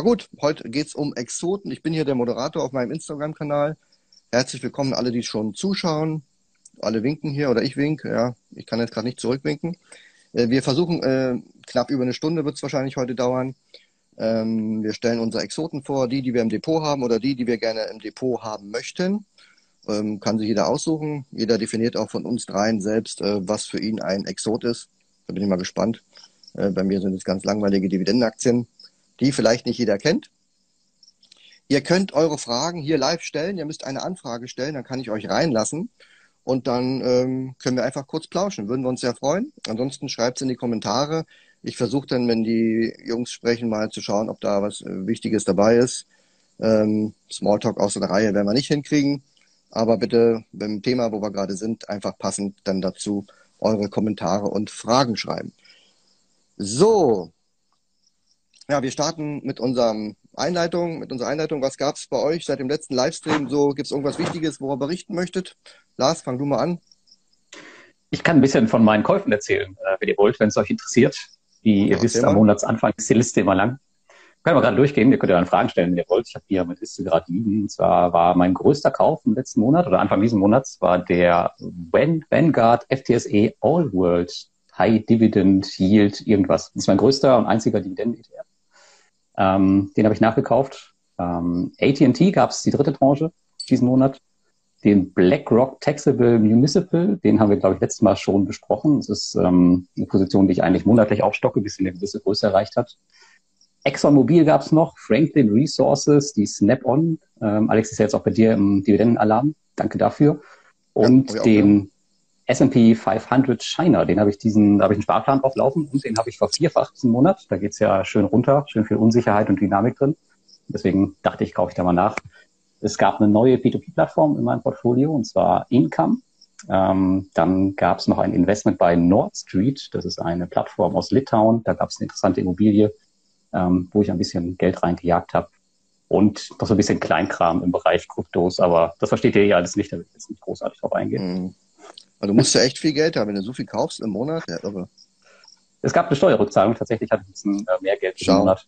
Aber gut, heute geht's um Exoten. Ich bin hier der Moderator auf meinem Instagram-Kanal. Herzlich willkommen alle, die schon zuschauen. Alle winken hier oder ich wink. Ja, ich kann jetzt gerade nicht zurückwinken. Äh, wir versuchen, äh, knapp über eine Stunde wird es wahrscheinlich heute dauern. Ähm, wir stellen unsere Exoten vor, die, die wir im Depot haben oder die, die wir gerne im Depot haben möchten. Ähm, kann sich jeder aussuchen. Jeder definiert auch von uns dreien selbst, äh, was für ihn ein Exot ist. Da bin ich mal gespannt. Bei mir sind es ganz langweilige Dividendenaktien, die vielleicht nicht jeder kennt. Ihr könnt eure Fragen hier live stellen. Ihr müsst eine Anfrage stellen, dann kann ich euch reinlassen. Und dann ähm, können wir einfach kurz plauschen. Würden wir uns sehr freuen. Ansonsten schreibt es in die Kommentare. Ich versuche dann, wenn die Jungs sprechen, mal zu schauen, ob da was äh, Wichtiges dabei ist. Ähm, Smalltalk aus der Reihe werden wir nicht hinkriegen. Aber bitte beim Thema, wo wir gerade sind, einfach passend dann dazu eure Kommentare und Fragen schreiben. So. Ja, wir starten mit unserem Einleitung, mit unserer Einleitung. Was gab es bei euch seit dem letzten Livestream? So, gibt es irgendwas Wichtiges, worüber berichten möchtet? Lars, fang du mal an. Ich kann ein bisschen von meinen Käufen erzählen, äh, wenn ihr wollt, wenn es euch interessiert. Wie ihr ja, wisst, am Monatsanfang ist die Liste immer lang. Können wir gerade durchgehen. Ihr könnt ja dann Fragen stellen, wenn ihr wollt. Ich habe hier meine Liste gerade liegen. Und zwar war mein größter Kauf im letzten Monat oder Anfang diesen Monats war der Vanguard FTSE All World High Dividend Yield irgendwas. Das ist mein größter und einziger Dividenden-ETF. Ähm, den habe ich nachgekauft. Ähm, AT&T gab es die dritte Tranche diesen Monat. Den BlackRock Taxable Municipal, den haben wir, glaube ich, letztes Mal schon besprochen. Das ist ähm, eine Position, die ich eigentlich monatlich aufstocke, bis sie eine gewisse Größe erreicht hat. ExxonMobil gab es noch, Franklin Resources, die Snap-on. Ähm, Alex ist ja jetzt auch bei dir im Dividendenalarm. Danke dafür. Und ja, den S&P 500 China, den habe ich diesen, da habe ich einen Sparplan drauflaufen und den habe ich vervierfacht diesen Monat. Da geht's ja schön runter, schön viel Unsicherheit und Dynamik drin. Deswegen dachte ich, kaufe ich da mal nach. Es gab eine neue P2P-Plattform in meinem Portfolio und zwar Income. Ähm, dann gab es noch ein Investment bei Nord Street. Das ist eine Plattform aus Litauen. Da gab es eine interessante Immobilie ähm, wo ich ein bisschen Geld reingejagt habe. Und noch so ein bisschen Kleinkram im Bereich Kryptos, aber das versteht ihr ja alles nicht, da will ich jetzt nicht großartig drauf eingehen. Mhm. Also du musst ja echt viel Geld haben, wenn du so viel kaufst im Monat. Ja, irre. Es gab eine Steuerrückzahlung, tatsächlich hatte ich ein bisschen äh, mehr Geld im Monat.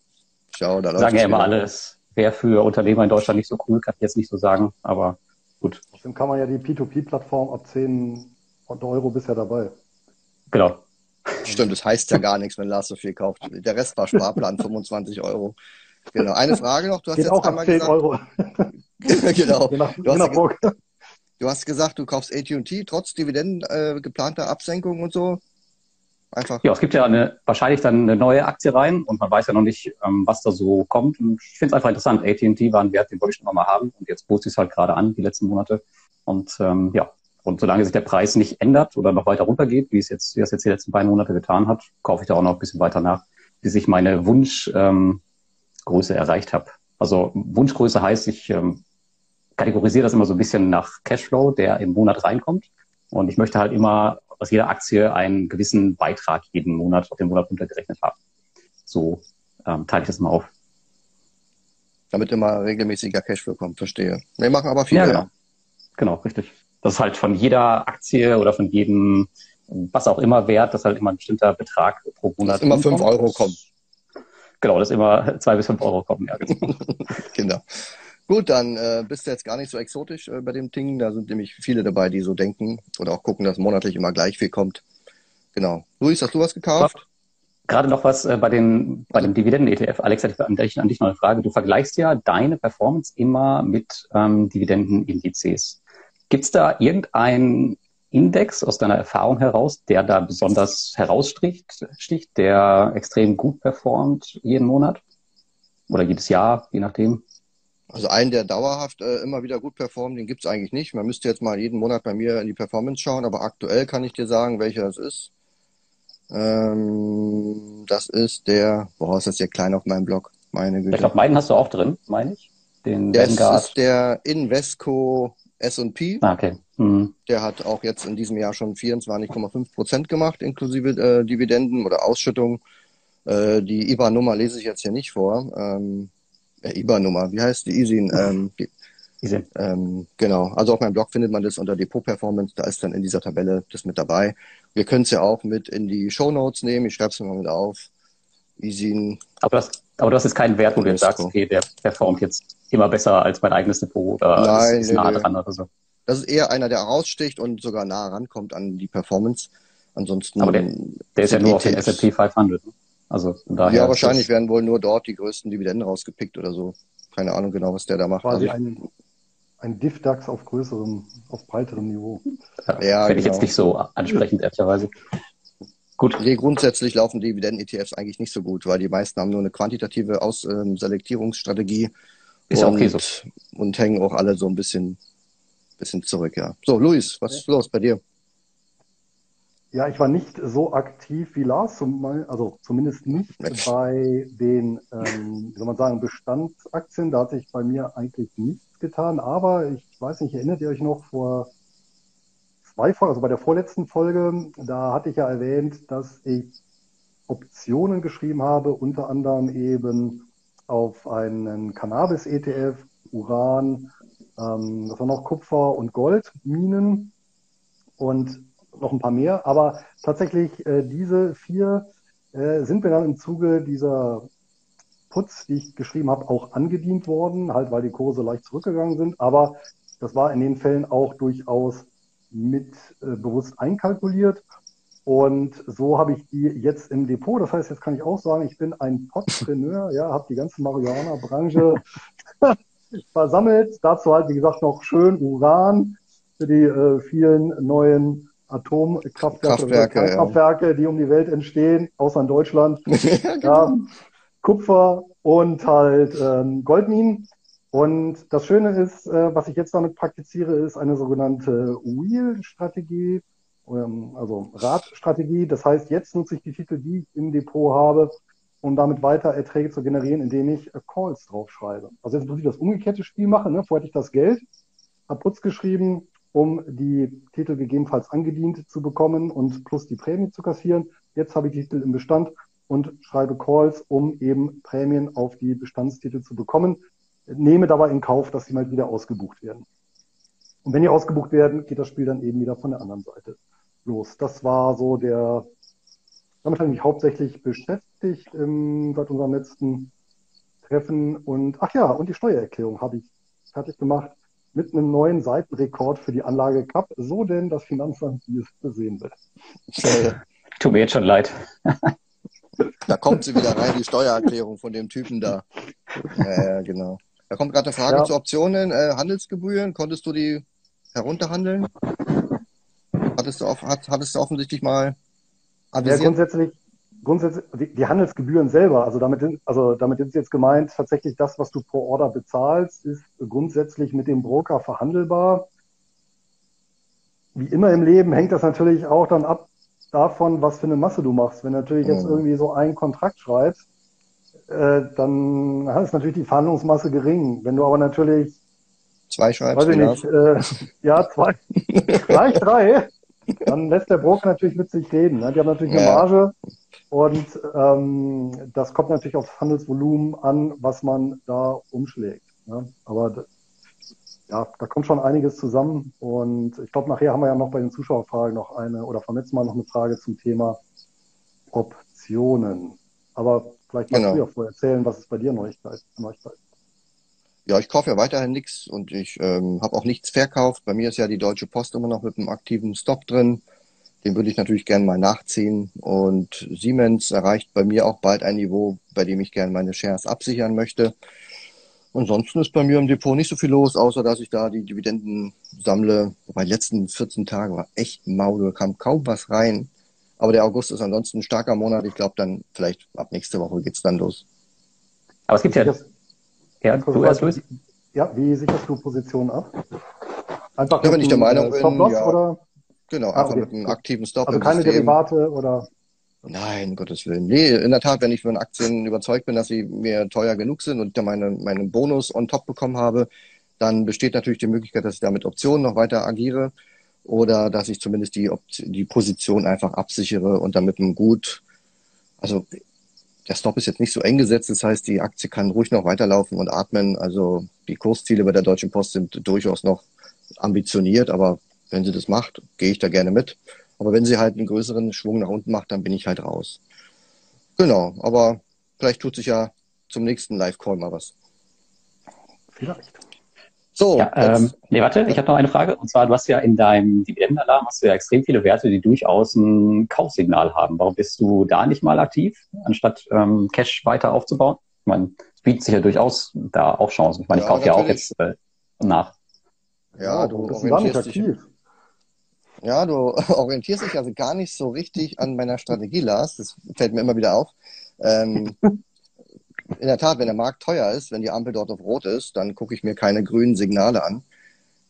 Schau, da Sagen ja immer alle, es wäre für Unternehmer in Deutschland nicht so cool, kann ich jetzt nicht so sagen, aber gut. Trotzdem kann man ja die P2P-Plattform ab 10 Euro bisher dabei. Genau. Stimmt, das heißt ja gar nichts, wenn Lars so viel kauft. Der Rest war Sparplan, 25 Euro. Genau. Eine Frage noch. Du hast Geht jetzt auch einmal 10 gesagt, Euro. genau. Du hast, du hast, gesagt, du kaufst AT&T trotz Dividenden äh, geplanter Absenkung und so. Einfach. Ja, es gibt ja eine, wahrscheinlich dann eine neue Aktie rein und man weiß ja noch nicht, ähm, was da so kommt. Und ich finde es einfach interessant. AT&T war ein Wert, den wollte ich schon mal haben und jetzt boost ich es halt gerade an, die letzten Monate. Und ähm, ja, und solange sich der Preis nicht ändert oder noch weiter runtergeht, wie es jetzt, wie es jetzt die letzten beiden Monate getan hat, kaufe ich da auch noch ein bisschen weiter nach, bis ich meine Wunschgröße ähm, erreicht habe. Also Wunschgröße heißt, ich ähm, kategorisiere das immer so ein bisschen nach Cashflow, der im Monat reinkommt. Und ich möchte halt immer aus jeder Aktie einen gewissen Beitrag jeden Monat auf den Monat runtergerechnet haben. So ähm, teile ich das mal auf. Damit immer regelmäßiger Cashflow kommt, verstehe. Wir machen aber viel. Ja, genau. Genau, richtig das ist halt von jeder Aktie oder von jedem, was auch immer wert, dass halt immer ein bestimmter Betrag pro Monat. Dass immer fünf Euro kommen. Genau, dass immer zwei bis fünf Euro kommen, ja, genau. genau. Gut, dann äh, bist du jetzt gar nicht so exotisch äh, bei dem Ding. Da sind nämlich viele dabei, die so denken oder auch gucken, dass monatlich immer gleich viel kommt. Genau. Luis, hast du was gekauft? Gerade noch was äh, bei, den, bei dem Dividenden-ETF. Alex, ich an an dich noch eine Frage. Du vergleichst ja deine Performance immer mit ähm, Dividendenindizes. Gibt es da irgendeinen Index aus deiner Erfahrung heraus, der da besonders heraussticht, sticht, der extrem gut performt jeden Monat oder jedes Jahr, je nachdem? Also einen, der dauerhaft äh, immer wieder gut performt, den gibt es eigentlich nicht. Man müsste jetzt mal jeden Monat bei mir in die Performance schauen, aber aktuell kann ich dir sagen, welcher es ist. Ähm, das ist der, boah, ist das hier klein auf meinem Blog? Meine Güte. Ich glaube, meinen hast du auch drin, meine ich. Den das Vanguard. ist der Invesco S&P. Ah, okay. Mhm. Der hat auch jetzt in diesem Jahr schon 24,5 Prozent gemacht, inklusive äh, Dividenden oder Ausschüttung. Äh, die IBA-Nummer lese ich jetzt hier nicht vor. Ähm, äh, IBA-Nummer, wie heißt die? ISIN. Ähm, ISIN. Ähm, genau. Also auf meinem Blog findet man das unter Depot Performance. Da ist dann in dieser Tabelle das mit dabei. Wir können es ja auch mit in die Show Notes nehmen. Ich schreibe es mal mit auf. ISIN. Aber das Aber du hast jetzt keinen Wert, wo du jetzt sagst, okay, der performt jetzt immer besser als mein eigenes Depot oder Nein, ist, nee, nah nee. dran oder so. Das ist eher einer, der raussticht und sogar nah rankommt an die Performance. Ansonsten. Aber der, der ist ja nur auf den. S&P 500. ne? Also daher. Ja, wahrscheinlich werden wohl nur dort die größten Dividenden rausgepickt oder so. Keine Ahnung genau, was der da macht. Quasi Also, ein, ein Diff-DAX auf größerem, auf breiterem Niveau. Ja, Fände ich genau. jetzt nicht so ansprechend, ehrlicherweise. Gut, nee, grundsätzlich laufen Dividenden-ETFs eigentlich nicht so gut, weil die meisten haben nur eine quantitative Aus ähm, Selektierungsstrategie ist ja und, okay so. und hängen auch alle so ein bisschen, bisschen zurück, ja. So, Luis, was ist los bei dir? Ja, ich war nicht so aktiv wie Lars, zum- also zumindest nicht Mensch. bei den, ähm, wie soll man sagen, Bestandsaktien. Da hat sich bei mir eigentlich nichts getan. Aber ich weiß nicht, erinnert ihr euch noch vor zwei Folgen, also bei der vorletzten Folge, da hatte ich ja erwähnt, dass ich Optionen geschrieben habe, unter anderem eben auf einen Cannabis-ETF, Uran, ähm, das war noch Kupfer und Goldminen und noch ein paar mehr. Aber tatsächlich äh, diese vier äh, sind mir dann im Zuge dieser Putz, die ich geschrieben habe, auch angedient worden, halt weil die Kurse leicht zurückgegangen sind. Aber das war in den Fällen auch durchaus mit äh, bewusst einkalkuliert. Und so habe ich die jetzt im Depot. Das heißt, jetzt kann ich auch sagen, ich bin ein Podpreneur, ja, habe die ganze Marihuana-Branche versammelt. Dazu halt, wie gesagt, noch schön Uran für die äh, vielen neuen Atomkraftwerke, Kraftwerke, ja. Die um die Welt entstehen, außer in Deutschland. ja, Ja, Kupfer und halt ähm, Goldminen. Und das Schöne ist, äh, was ich jetzt damit praktiziere, ist eine sogenannte Wheel-Strategie, ähm, also Radstrategie. Das heißt, jetzt nutze ich die Titel, die ich im Depot habe, um damit weiter Erträge zu generieren, indem ich äh, Calls draufschreibe. Also jetzt muss ich das umgekehrte Spiel machen. Ne? Vorher hatte ich das Geld, habe Putz geschrieben, um die Titel gegebenenfalls angedient zu bekommen und plus die Prämie zu kassieren. Jetzt habe ich die Titel im Bestand und schreibe Calls, um eben Prämien auf die Bestandstitel zu bekommen. Nehme dabei in Kauf, dass sie mal wieder ausgebucht werden. Und wenn die ausgebucht werden, geht das Spiel dann eben wieder von der anderen Seite los. Das war so der, damit habe ich mich hauptsächlich beschäftigt ähm, seit unserem letzten Treffen. Und ach ja, und die Steuererklärung habe ich fertig gemacht mit einem neuen Seitenrekord für die Anlage Cup, so denn das Finanzamt wie es sehen will. Äh, Tut mir jetzt schon leid. Da kommt sie wieder rein, die Steuererklärung von dem Typen da. Ja, ja, genau. Da kommt gerade eine Frage Ja. zu Optionen, äh, Handelsgebühren. Konntest du die herunterhandeln? Hattest du, auf, hat, hattest du offensichtlich mal Ja, avisiert? grundsätzlich, grundsätzlich die, die Handelsgebühren selber, also damit, also damit ist jetzt gemeint, tatsächlich das, was du pro Order bezahlst, ist grundsätzlich mit dem Broker verhandelbar. Wie immer im Leben hängt das natürlich auch dann ab davon, was für eine Masse du machst. Wenn du natürlich jetzt Mhm. irgendwie so einen Kontrakt schreibst, äh, dann ist natürlich die Verhandlungsmasse gering. Wenn du aber natürlich Zwei schreibst weiß ich nicht, äh, ja, zwei, vielleicht drei, dann lässt der Broker natürlich mit sich reden. Ne? Die haben natürlich eine Ja. Marge und ähm, das kommt natürlich aufs Handelsvolumen an, was man da umschlägt. Ne? Aber ja, da kommt schon einiges zusammen und ich glaube, nachher haben wir ja noch bei den Zuschauerfragen noch eine oder vom letzten Mal noch eine Frage zum Thema Optionen. Aber vielleicht magst Genau. du ja vorher erzählen, was ist bei dir Neuigkeit, Neuigkeit. Ja, ich kaufe ja weiterhin nichts und ich ähm, habe auch nichts verkauft. Bei mir ist ja die Deutsche Post immer noch mit einem aktiven Stop drin. Den würde ich natürlich gerne mal nachziehen. Und Siemens erreicht bei mir auch bald ein Niveau, bei dem ich gerne meine Shares absichern möchte. Ansonsten ist bei mir im Depot nicht so viel los, außer dass ich da die Dividenden sammle. Wobei die letzten 14 Tage war echt mau, da kam kaum was rein. Aber der August ist ansonsten ein starker Monat. Ich glaube dann vielleicht ab nächste Woche geht's dann los. Aber es gibt ja, ja, du erst, Luis? Ja, wie sicherst du Positionen ab? Einfach Ja, wenn mit ich der einem, Meinung bin, Stop-Loss ja. oder Genau, Ah, einfach okay. mit einem aktiven Stop also keine System. Derivate oder Nein, Gottes Willen. Nee, in der Tat, wenn ich von Aktien überzeugt bin, dass sie mir teuer genug sind und ich da meine, meinen Bonus on top bekommen habe, dann besteht natürlich die Möglichkeit, dass ich da mit Optionen noch weiter agiere oder dass ich zumindest die, Opt- die Position einfach absichere und damit einem gut, also der Stop ist jetzt nicht so eng gesetzt, das heißt, die Aktie kann ruhig noch weiterlaufen und atmen. Also die Kursziele bei der Deutschen Post sind durchaus noch ambitioniert, aber wenn sie das macht, gehe ich da gerne mit. Aber wenn sie halt einen größeren Schwung nach unten macht, dann bin ich halt raus. Genau, aber vielleicht tut sich ja zum nächsten Live-Call mal was. Vielleicht. So, ja, ähm, nee, warte, ich habe noch eine Frage. Und zwar, du hast ja in deinem Dividendenalarm hast du ja extrem viele Werte, die durchaus ein Kaufsignal haben. Warum bist du da nicht mal aktiv, anstatt ähm, Cash weiter aufzubauen? Ich meine, es bietet sich ja durchaus da auch Chancen. Ich meine, ja, ich kaufe ja auch jetzt äh, nach. Ja, du bist gar nicht aktiv. Ja, du orientierst dich also gar nicht so richtig an meiner Strategie, Lars. Das fällt mir immer wieder auf. Ähm, in der Tat, wenn der Markt teuer ist, wenn die Ampel dort auf Rot ist, dann gucke ich mir keine grünen Signale an.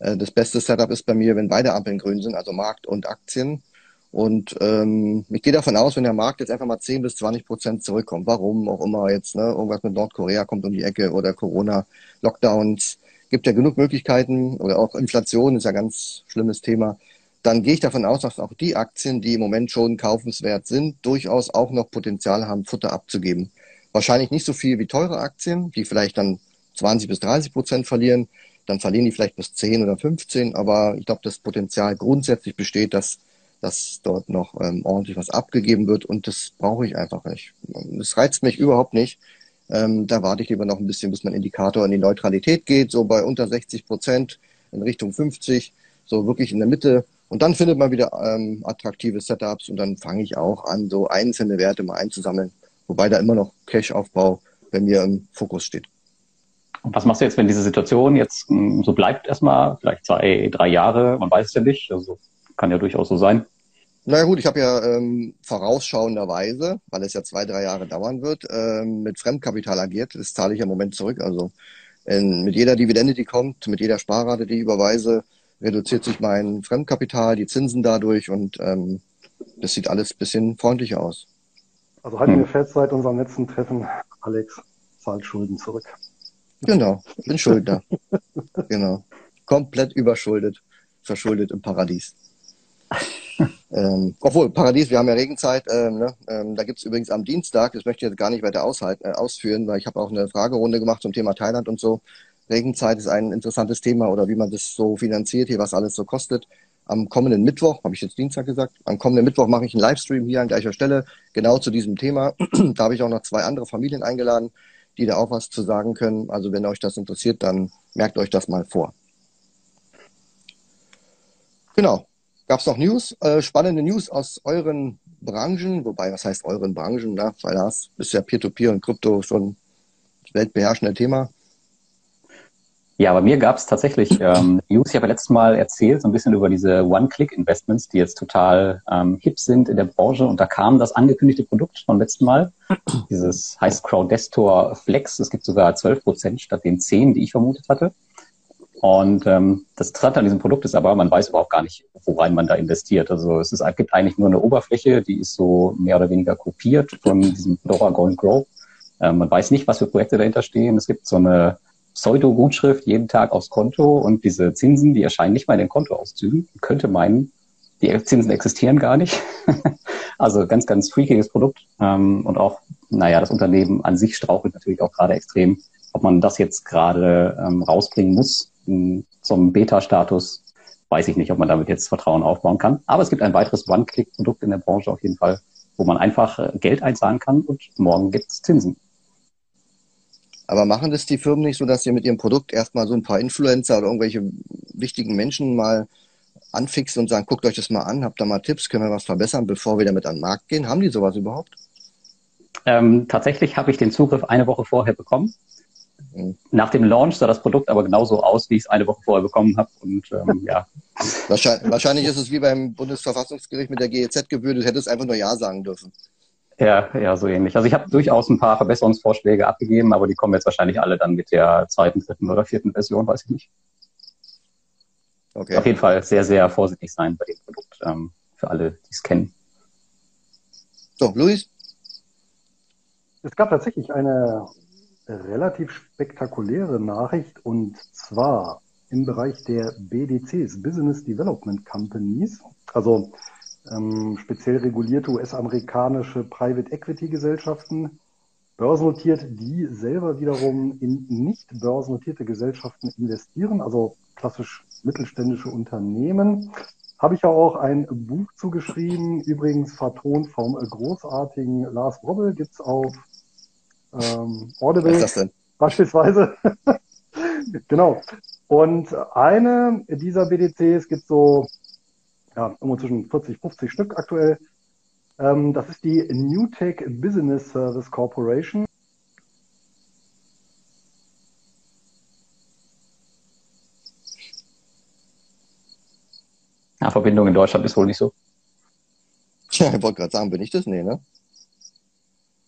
Äh, das beste Setup ist bei mir, wenn beide Ampeln grün sind, also Markt und Aktien. Und ähm, ich gehe davon aus, wenn der Markt jetzt einfach mal 10 bis 20 Prozent zurückkommt, warum auch immer jetzt, ne, irgendwas mit Nordkorea kommt um die Ecke oder Corona, Lockdowns, gibt ja genug Möglichkeiten oder auch Inflation ist ja ganz schlimmes Thema. Dann gehe ich davon aus, dass auch die Aktien, die im Moment schon kaufenswert sind, durchaus auch noch Potenzial haben, Futter abzugeben. Wahrscheinlich nicht so viel wie teure Aktien, die vielleicht dann 20 bis 30 Prozent verlieren. Dann verlieren die vielleicht bis 10 oder 15. Aber ich glaube, das Potenzial grundsätzlich besteht, dass, dass dort noch ähm, ordentlich was abgegeben wird. Und das brauche ich einfach nicht. Das reizt mich überhaupt nicht. Ähm, da warte ich lieber noch ein bisschen, bis mein Indikator in die Neutralität geht, so bei unter 60 Prozent in Richtung 50, so wirklich in der Mitte. Und dann findet man wieder ähm, attraktive Setups und dann fange ich auch an, so einzelne Werte mal einzusammeln wobei da immer noch Cash-Aufbau bei mir im Fokus steht. Und was machst du jetzt, wenn diese Situation jetzt hm, so bleibt erstmal, vielleicht zwei, drei Jahre, man weiß es ja nicht, also kann ja durchaus so sein. Naja gut, ich habe ja ähm, vorausschauenderweise, weil es ja zwei, drei Jahre dauern wird, ähm, mit Fremdkapital agiert. Das zahle ich ja im Moment zurück. Also in, mit jeder Dividende, die kommt, mit jeder Sparrate, die ich überweise, reduziert sich mein Fremdkapital, die Zinsen dadurch und ähm, das sieht alles bisschen freundlicher aus. Also halten hm. wir fest, seit unserem letzten Treffen, Alex zahlt Schulden zurück. Genau, bin Schuldner. genau. Komplett überschuldet, verschuldet im Paradies. ähm, obwohl, Paradies, wir haben ja Regenzeit, ähm, ne? ähm, da gibt's übrigens am Dienstag, das möchte ich jetzt gar nicht weiter aushalten, äh, ausführen, weil ich habe auch eine Fragerunde gemacht zum Thema Thailand und so. Regenzeit ist ein interessantes Thema oder wie man das so finanziert hier, was alles so kostet am kommenden Mittwoch, habe ich jetzt Dienstag gesagt, am kommenden Mittwoch mache ich einen Livestream hier an gleicher Stelle, genau zu diesem Thema. da habe ich auch noch zwei andere Familien eingeladen, die da auch was zu sagen können. Also wenn euch das interessiert, dann merkt euch das mal vor. Genau. Gab es noch News? Äh, spannende News aus euren Branchen, wobei, was heißt euren Branchen, ne? weil das ist ja Peer-to-Peer -Peer und Krypto schon weltbeherrschende Thema. Ja, bei mir gab es tatsächlich ähm, News. Ich habe ja letztes Mal erzählt, so ein bisschen über diese One-Click-Investments, die jetzt total ähm, hip sind in der Branche. Und da kam das angekündigte Produkt vom letzten Mal. Dieses heißt Crowdestor Flex. Es gibt sogar 12 Prozent statt den 10, die ich vermutet hatte. Und ähm, das Interessante an diesem Produkt ist aber, man weiß überhaupt gar nicht, worein man da investiert. Also es ist, gibt eigentlich nur eine Oberfläche, die ist so mehr oder weniger kopiert von diesem Dora Gold Grow. Ähm, man weiß nicht, was für Projekte dahinter stehen. Es gibt so eine Pseudo-Gutschrift jeden Tag aufs Konto und diese Zinsen, die erscheinen nicht mal in den Kontoauszügen. Man könnte meinen, die Zinsen existieren gar nicht. also ganz, ganz freakiges Produkt. Ähm, und auch, naja, das Unternehmen an sich strauchelt natürlich auch gerade extrem. Ob man das jetzt gerade ähm, rausbringen muss zum Beta-Status, weiß ich nicht, ob man damit jetzt Vertrauen aufbauen kann. Aber es gibt ein weiteres One-Click-Produkt in der Branche auf jeden Fall, wo man einfach äh, Geld einzahlen kann und morgen gibt es Zinsen. Aber machen das die Firmen nicht so, dass sie mit ihrem Produkt erstmal so ein paar Influencer oder irgendwelche wichtigen Menschen mal anfixen und sagen, guckt euch das mal an, habt da mal Tipps, können wir was verbessern, bevor wir damit an den Markt gehen? Haben die sowas überhaupt? Ähm, tatsächlich habe ich den Zugriff eine Woche vorher bekommen. Mhm. Nach dem Launch sah das Produkt aber genauso aus, wie ich es eine Woche vorher bekommen habe. Und ähm, ja. Wahrscheinlich, wahrscheinlich ist es wie beim Bundesverfassungsgericht mit der GEZ-Gebühr, du hättest einfach nur Ja sagen dürfen. Ja, ja, so ähnlich. Also ich habe durchaus ein paar Verbesserungsvorschläge abgegeben, aber die kommen jetzt wahrscheinlich alle dann mit der zweiten, dritten oder vierten Version, weiß ich nicht. Okay. Auf jeden Fall sehr, sehr vorsichtig sein bei dem Produkt, ähm, für alle, die es kennen. So, Luis? Es gab tatsächlich eine relativ spektakuläre Nachricht und zwar im Bereich der BDCs, Business Development Companies. Also ähm, speziell regulierte US-amerikanische Private Equity Gesellschaften, börsennotiert, die selber wiederum in nicht börsennotierte Gesellschaften investieren, also klassisch mittelständische Unternehmen. Habe ich ja auch ein Buch zugeschrieben, übrigens vertont vom großartigen Lars Robbel, gibt's auf ähm, Audible. Beispielsweise. genau. Und eine dieser BDCs gibt so ja, irgendwo zwischen 40, 50 Stück aktuell. Ähm, das ist die Newtech Business Service Corporation. Ja, Verbindung in Deutschland ist wohl nicht so. Tja, ich wollte gerade sagen, bin ich das? Nee, ne?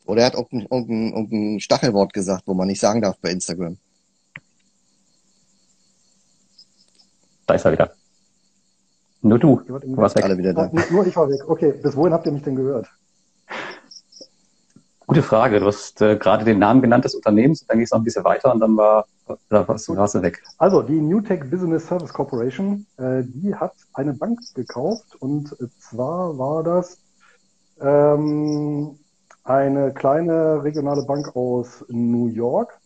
Oder er hat irgendein Stachelwort gesagt, wo man nicht sagen darf bei Instagram. Da ist er wieder. Nur du. Du warst weg. Alle wieder da. Ah, nur ich war weg. Okay, bis wohin habt ihr mich denn gehört? Gute Frage. Du hast äh, gerade den Namen genannt des Unternehmens, dann ging es noch ein bisschen weiter und dann war, da warst, warst du weg. Also die Newtech Business Service Corporation, äh, die hat eine Bank gekauft und zwar war das ähm, eine kleine regionale Bank aus New York.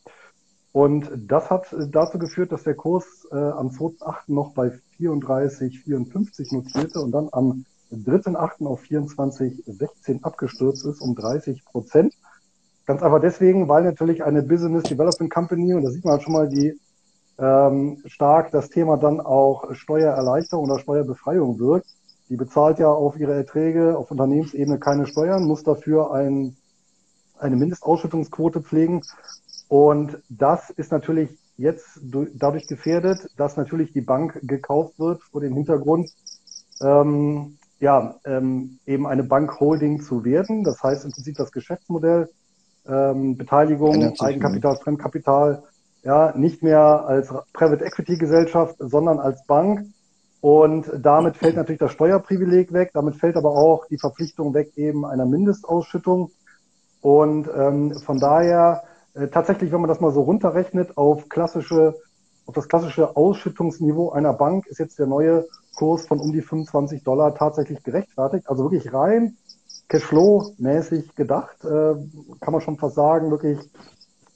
Und das hat dazu geführt, dass der Kurs äh, am 2.8. noch bei 34, 54 notierte und dann am 3.8. auf 24, 16 abgestürzt ist um 30 Prozent. Ganz einfach deswegen, weil natürlich eine Business Development Company, und da sieht man halt schon mal, die ähm, stark das Thema dann auch Steuererleichterung oder Steuerbefreiung wirkt. Die bezahlt ja auf ihre Erträge auf Unternehmensebene keine Steuern, muss dafür ein, eine Mindestausschüttungsquote pflegen. Und das ist natürlich jetzt dadurch gefährdet, dass natürlich die Bank gekauft wird vor dem Hintergrund, ähm, ja, ähm, eben eine Bankholding zu werden. Das heißt im Prinzip das Geschäftsmodell, ähm, Beteiligung, Eigenkapital, Fremdkapital, ja, nicht mehr als Private Equity Gesellschaft, sondern als Bank. Und damit fällt natürlich das Steuerprivileg weg, damit fällt aber auch die Verpflichtung weg eben einer Mindestausschüttung. Und ähm, von daher äh, tatsächlich, wenn man das mal so runterrechnet auf klassische, auf das klassische Ausschüttungsniveau einer Bank, ist jetzt der neue Kurs von um die 25 Dollar tatsächlich gerechtfertigt. Also wirklich rein Cashflow-mäßig gedacht, äh, kann man schon fast sagen, wirklich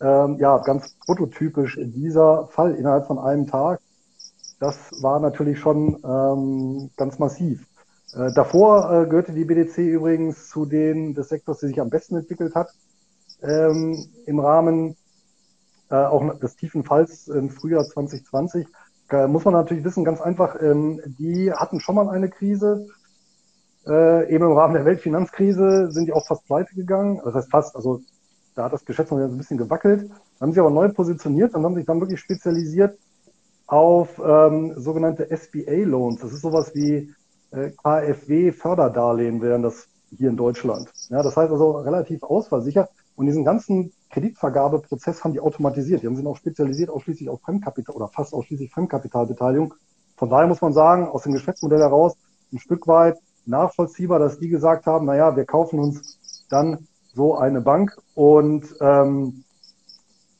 ähm, ja ganz prototypisch dieser Fall innerhalb von einem Tag. Das war natürlich schon ähm, ganz massiv. Äh, davor äh, gehörte die BDC übrigens zu den des Sektors, der sich am besten entwickelt hat ähm, im Rahmen äh, auch des tiefen Falls im Frühjahr 2020. Äh, muss man natürlich wissen, ganz einfach, ähm, die hatten schon mal eine Krise. Äh, eben im Rahmen der Weltfinanzkrise sind die auch fast pleite gegangen. Das heißt fast, also da hat das Geschäftsmodell so ein bisschen gewackelt. Haben sich aber neu positioniert und haben sich dann wirklich spezialisiert auf ähm, sogenannte SBA-Loans. Das ist sowas wie äh, KfW-Förderdarlehen wären das hier in Deutschland. Ja, das heißt also relativ ausfallsicher. Und diesen ganzen Kreditvergabeprozess haben die automatisiert. Die haben sich auch spezialisiert ausschließlich auf Fremdkapital oder fast ausschließlich Fremdkapitalbeteiligung. Von daher muss man sagen, aus dem Geschäftsmodell heraus ein Stück weit nachvollziehbar, dass die gesagt haben, naja, wir kaufen uns dann so eine Bank und ähm,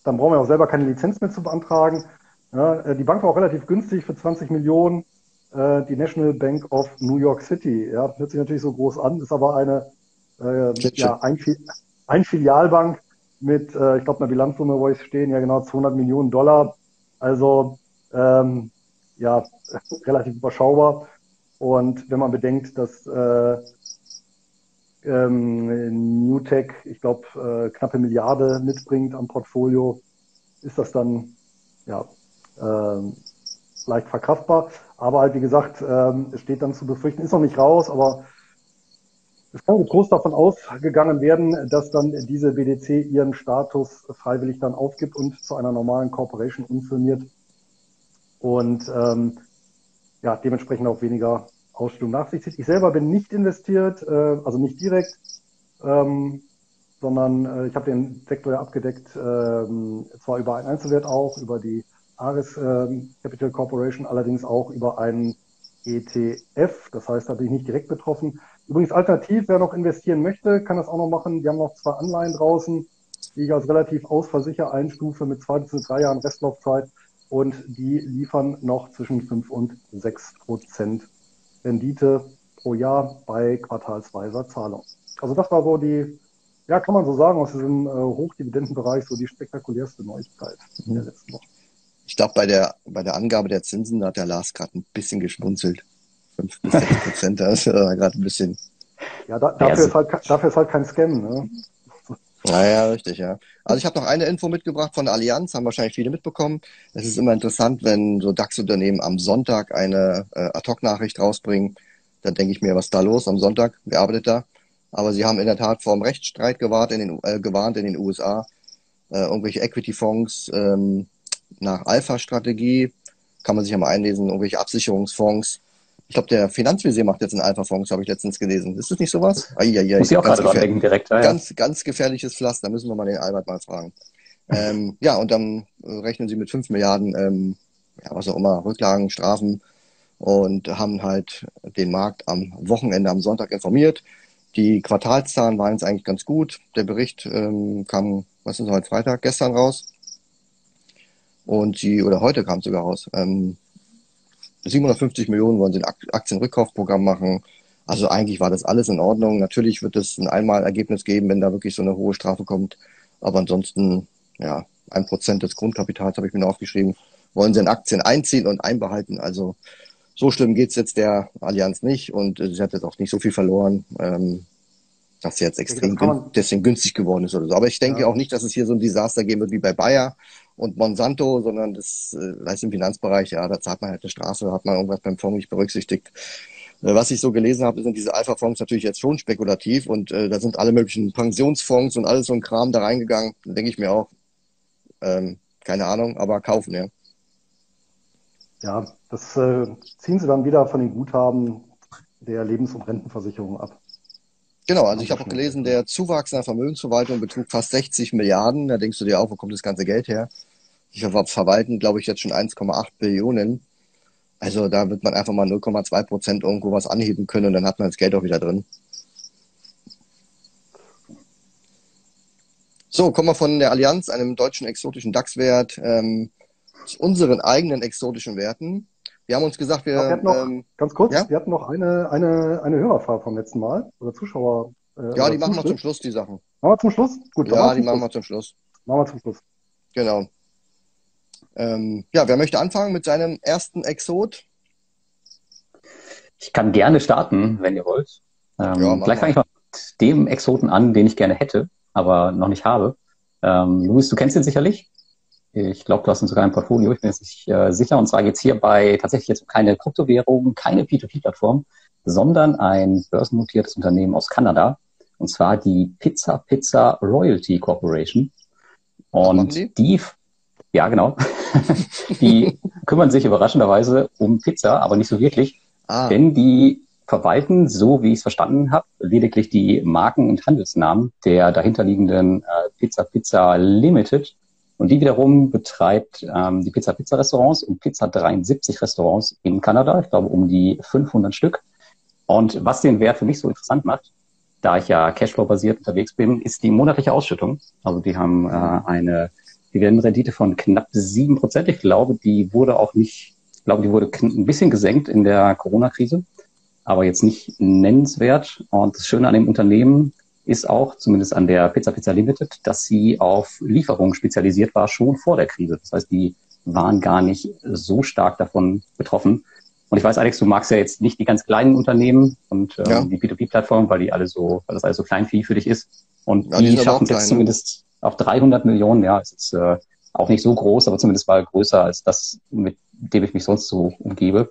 dann brauchen wir auch selber keine Lizenz mehr zu beantragen. Ja, äh, die Bank war auch relativ günstig für 20 Millionen. Äh, die National Bank of New York City. Ja, hört sich natürlich so groß an, ist aber eine äh, ja, ein, ein Filialbank mit, äh, ich glaube, einer Bilanzsumme, wo ich stehen, ja genau 200 Millionen Dollar. Also ähm, ja, relativ überschaubar. Und wenn man bedenkt, dass äh, ähm, Newtech, ich glaube, äh, knappe Milliarde mitbringt am Portfolio, ist das dann ja äh, leicht verkraftbar. Aber halt, wie gesagt, ähm, es steht dann zu befürchten, ist noch nicht raus, aber es kann groß davon ausgegangen werden, dass dann diese BDC ihren Status freiwillig dann aufgibt und zu einer normalen Corporation umfirmiert und ähm, ja, dementsprechend auch weniger Ausstellung nach sich zieht. Ich selber bin nicht investiert, äh, also nicht direkt, ähm, sondern äh, ich habe den Sektor ja abgedeckt, äh, zwar über einen Einzelwert auch, über die Ares äh, Capital Corporation, allerdings auch über einen ETF. Das heißt, da bin ich nicht direkt betroffen. Übrigens alternativ, wer noch investieren möchte, kann das auch noch machen. Die haben noch zwei Anleihen draußen, die ich als relativ ausversicher einstufe mit zwei bis drei Jahren Restlaufzeit und die liefern noch zwischen fünf und sechs Prozent Rendite pro Jahr bei quartalsweiser Zahlung. Also das war so die, ja, kann man so sagen, aus diesem äh, Hochdividendenbereich so die spektakulärste Neuigkeit in der letzten Woche. Ich glaube, bei der, bei der Angabe der Zinsen da hat der Lars gerade ein bisschen geschmunzelt. 5 bis 6 Prozent, da ist er gerade ein bisschen. Ja, da, dafür, ja, ist halt, dafür ist halt kein Scam, ne? Naja, richtig, ja. Also ich habe noch eine Info mitgebracht von der Allianz, haben wahrscheinlich viele mitbekommen. Es ist immer interessant, wenn so DAX-Unternehmen am Sonntag eine äh, Ad-Hoc-Nachricht rausbringen. Dann denke ich mir, was ist da los am Sonntag? Wer arbeitet da? Aber sie haben in der Tat vor einem Rechtsstreit gewarnt in den, äh, gewarnt in den USA. Äh, irgendwelche Equity-Fonds ähm, nach Alpha-Strategie, kann man sich ja mal einlesen, irgendwelche Absicherungsfonds. Ich glaube, der Finanzvisier macht jetzt einen Alpha-Fonds, habe ich letztens gelesen. Ist das nicht sowas? Eieiei, Muss ich auch gerade dran denken, direkt. Ja, ganz, ganz gefährliches Pflaster, da müssen wir mal den Albert mal fragen. ähm, ja, und dann rechnen sie mit 5 Milliarden, ähm, ja, was auch immer, Rücklagen, Strafen und haben halt den Markt am Wochenende, am Sonntag informiert. Die Quartalszahlen waren jetzt eigentlich ganz gut. Der Bericht ähm, kam, was ist heute Freitag, gestern raus. Und sie, oder heute kam es sogar raus. Ähm, 750 Millionen wollen sie ein Aktienrückkaufprogramm machen. Also eigentlich war das alles in Ordnung. Natürlich wird es ein Einmalergebnis geben, wenn da wirklich so eine hohe Strafe kommt. Aber ansonsten, ja, ein Prozent des Grundkapitals habe ich mir aufgeschrieben, wollen sie in Aktien einziehen und einbehalten. Also so schlimm geht's jetzt der Allianz nicht und äh, sie hat jetzt auch nicht so viel verloren, ähm, dass sie jetzt extrem deswegen günstig geworden ist oder so. Aber ich denke ja. auch nicht, dass es hier so ein Desaster geben wird wie bei Bayer und Monsanto, sondern das äh, ist im Finanzbereich, ja, da zahlt man halt eine Straße, da hat man irgendwas beim Fonds nicht berücksichtigt. Äh, was ich so gelesen habe, sind diese Alpha-Fonds natürlich jetzt schon spekulativ und äh, da sind alle möglichen Pensionsfonds und alles so ein Kram da reingegangen. Denke ich mir auch, ähm, keine Ahnung, aber kaufen, ja. Ja, das äh, ziehen sie dann wieder von den Guthaben der Lebens- und Rentenversicherung ab. Genau, also ich habe auch gelesen, der Zuwachs in der Vermögensverwaltung betrug fast 60 Milliarden. Da denkst du dir auch, wo kommt das ganze Geld her? Die verwalten, glaube ich, jetzt schon 1,8 Billionen. Also da wird man einfach mal 0,2 Prozent irgendwo was anheben können und dann hat man das Geld auch wieder drin. So, kommen wir von der Allianz, einem deutschen exotischen DAX-Wert, ähm, zu unseren eigenen exotischen Werten. Wir haben uns gesagt, wir. wir noch, ähm, ganz kurz, ja? wir hatten noch eine, eine, eine Hörerfrage vom letzten Mal oder Zuschauer. Äh, ja, die machen wir zum Schluss, die Sachen. Machen wir zum Schluss? Gut, ja, die machen wir zum Schluss. Machen wir zum Schluss. Genau. Ähm, ja, wer möchte anfangen mit seinem ersten Exot? Ich kann gerne starten, wenn ihr wollt. Ähm, ja, vielleicht fange ich mal mit dem Exoten an, den ich gerne hätte, aber noch nicht habe. Ähm, Luis, du kennst ihn sicherlich. Ich glaube, du hast ihn sogar im Portfolio, ich bin jetzt nicht äh, sicher. Und zwar geht es hierbei tatsächlich jetzt um keine Kryptowährung, keine P2P-Plattform, sondern ein börsennotiertes Unternehmen aus Kanada. Und zwar die Pizza Pizza Royalty Corporation. Und die? die, ja genau, die kümmern sich überraschenderweise um Pizza, aber nicht so wirklich. Ah. Denn die verwalten, so wie ich es verstanden habe, lediglich die Marken und Handelsnamen der dahinterliegenden äh, Pizza Pizza Limited und die wiederum betreibt ähm, die Pizza Pizza Restaurants und Pizza 73 Restaurants in Kanada. Ich glaube um die 500 Stück. Und was den Wert für mich so interessant macht, da ich ja Cashflow-basiert unterwegs bin, ist die monatliche Ausschüttung. Also die haben äh, eine Dividendenrendite von knapp sieben Prozent. Ich glaube, die wurde auch nicht, ich glaube, die wurde ein bisschen gesenkt in der Corona-Krise, aber jetzt nicht nennenswert. Und das Schöne an dem Unternehmen ist auch, zumindest an der Pizza Pizza Limited, dass sie auf Lieferungen spezialisiert war, schon vor der Krise. Das heißt, die waren gar nicht so stark davon betroffen. Und ich weiß, Alex, du magst ja jetzt nicht die ganz kleinen Unternehmen und ähm, ja. die P2P-Plattform, weil die alle so, weil das alles so kleinvieh für dich ist. Und ja, die, die schaffen es jetzt zumindest auf 300 Millionen. Ja, es ist äh, auch nicht so groß, aber zumindest mal größer als das, mit dem ich mich sonst so umgebe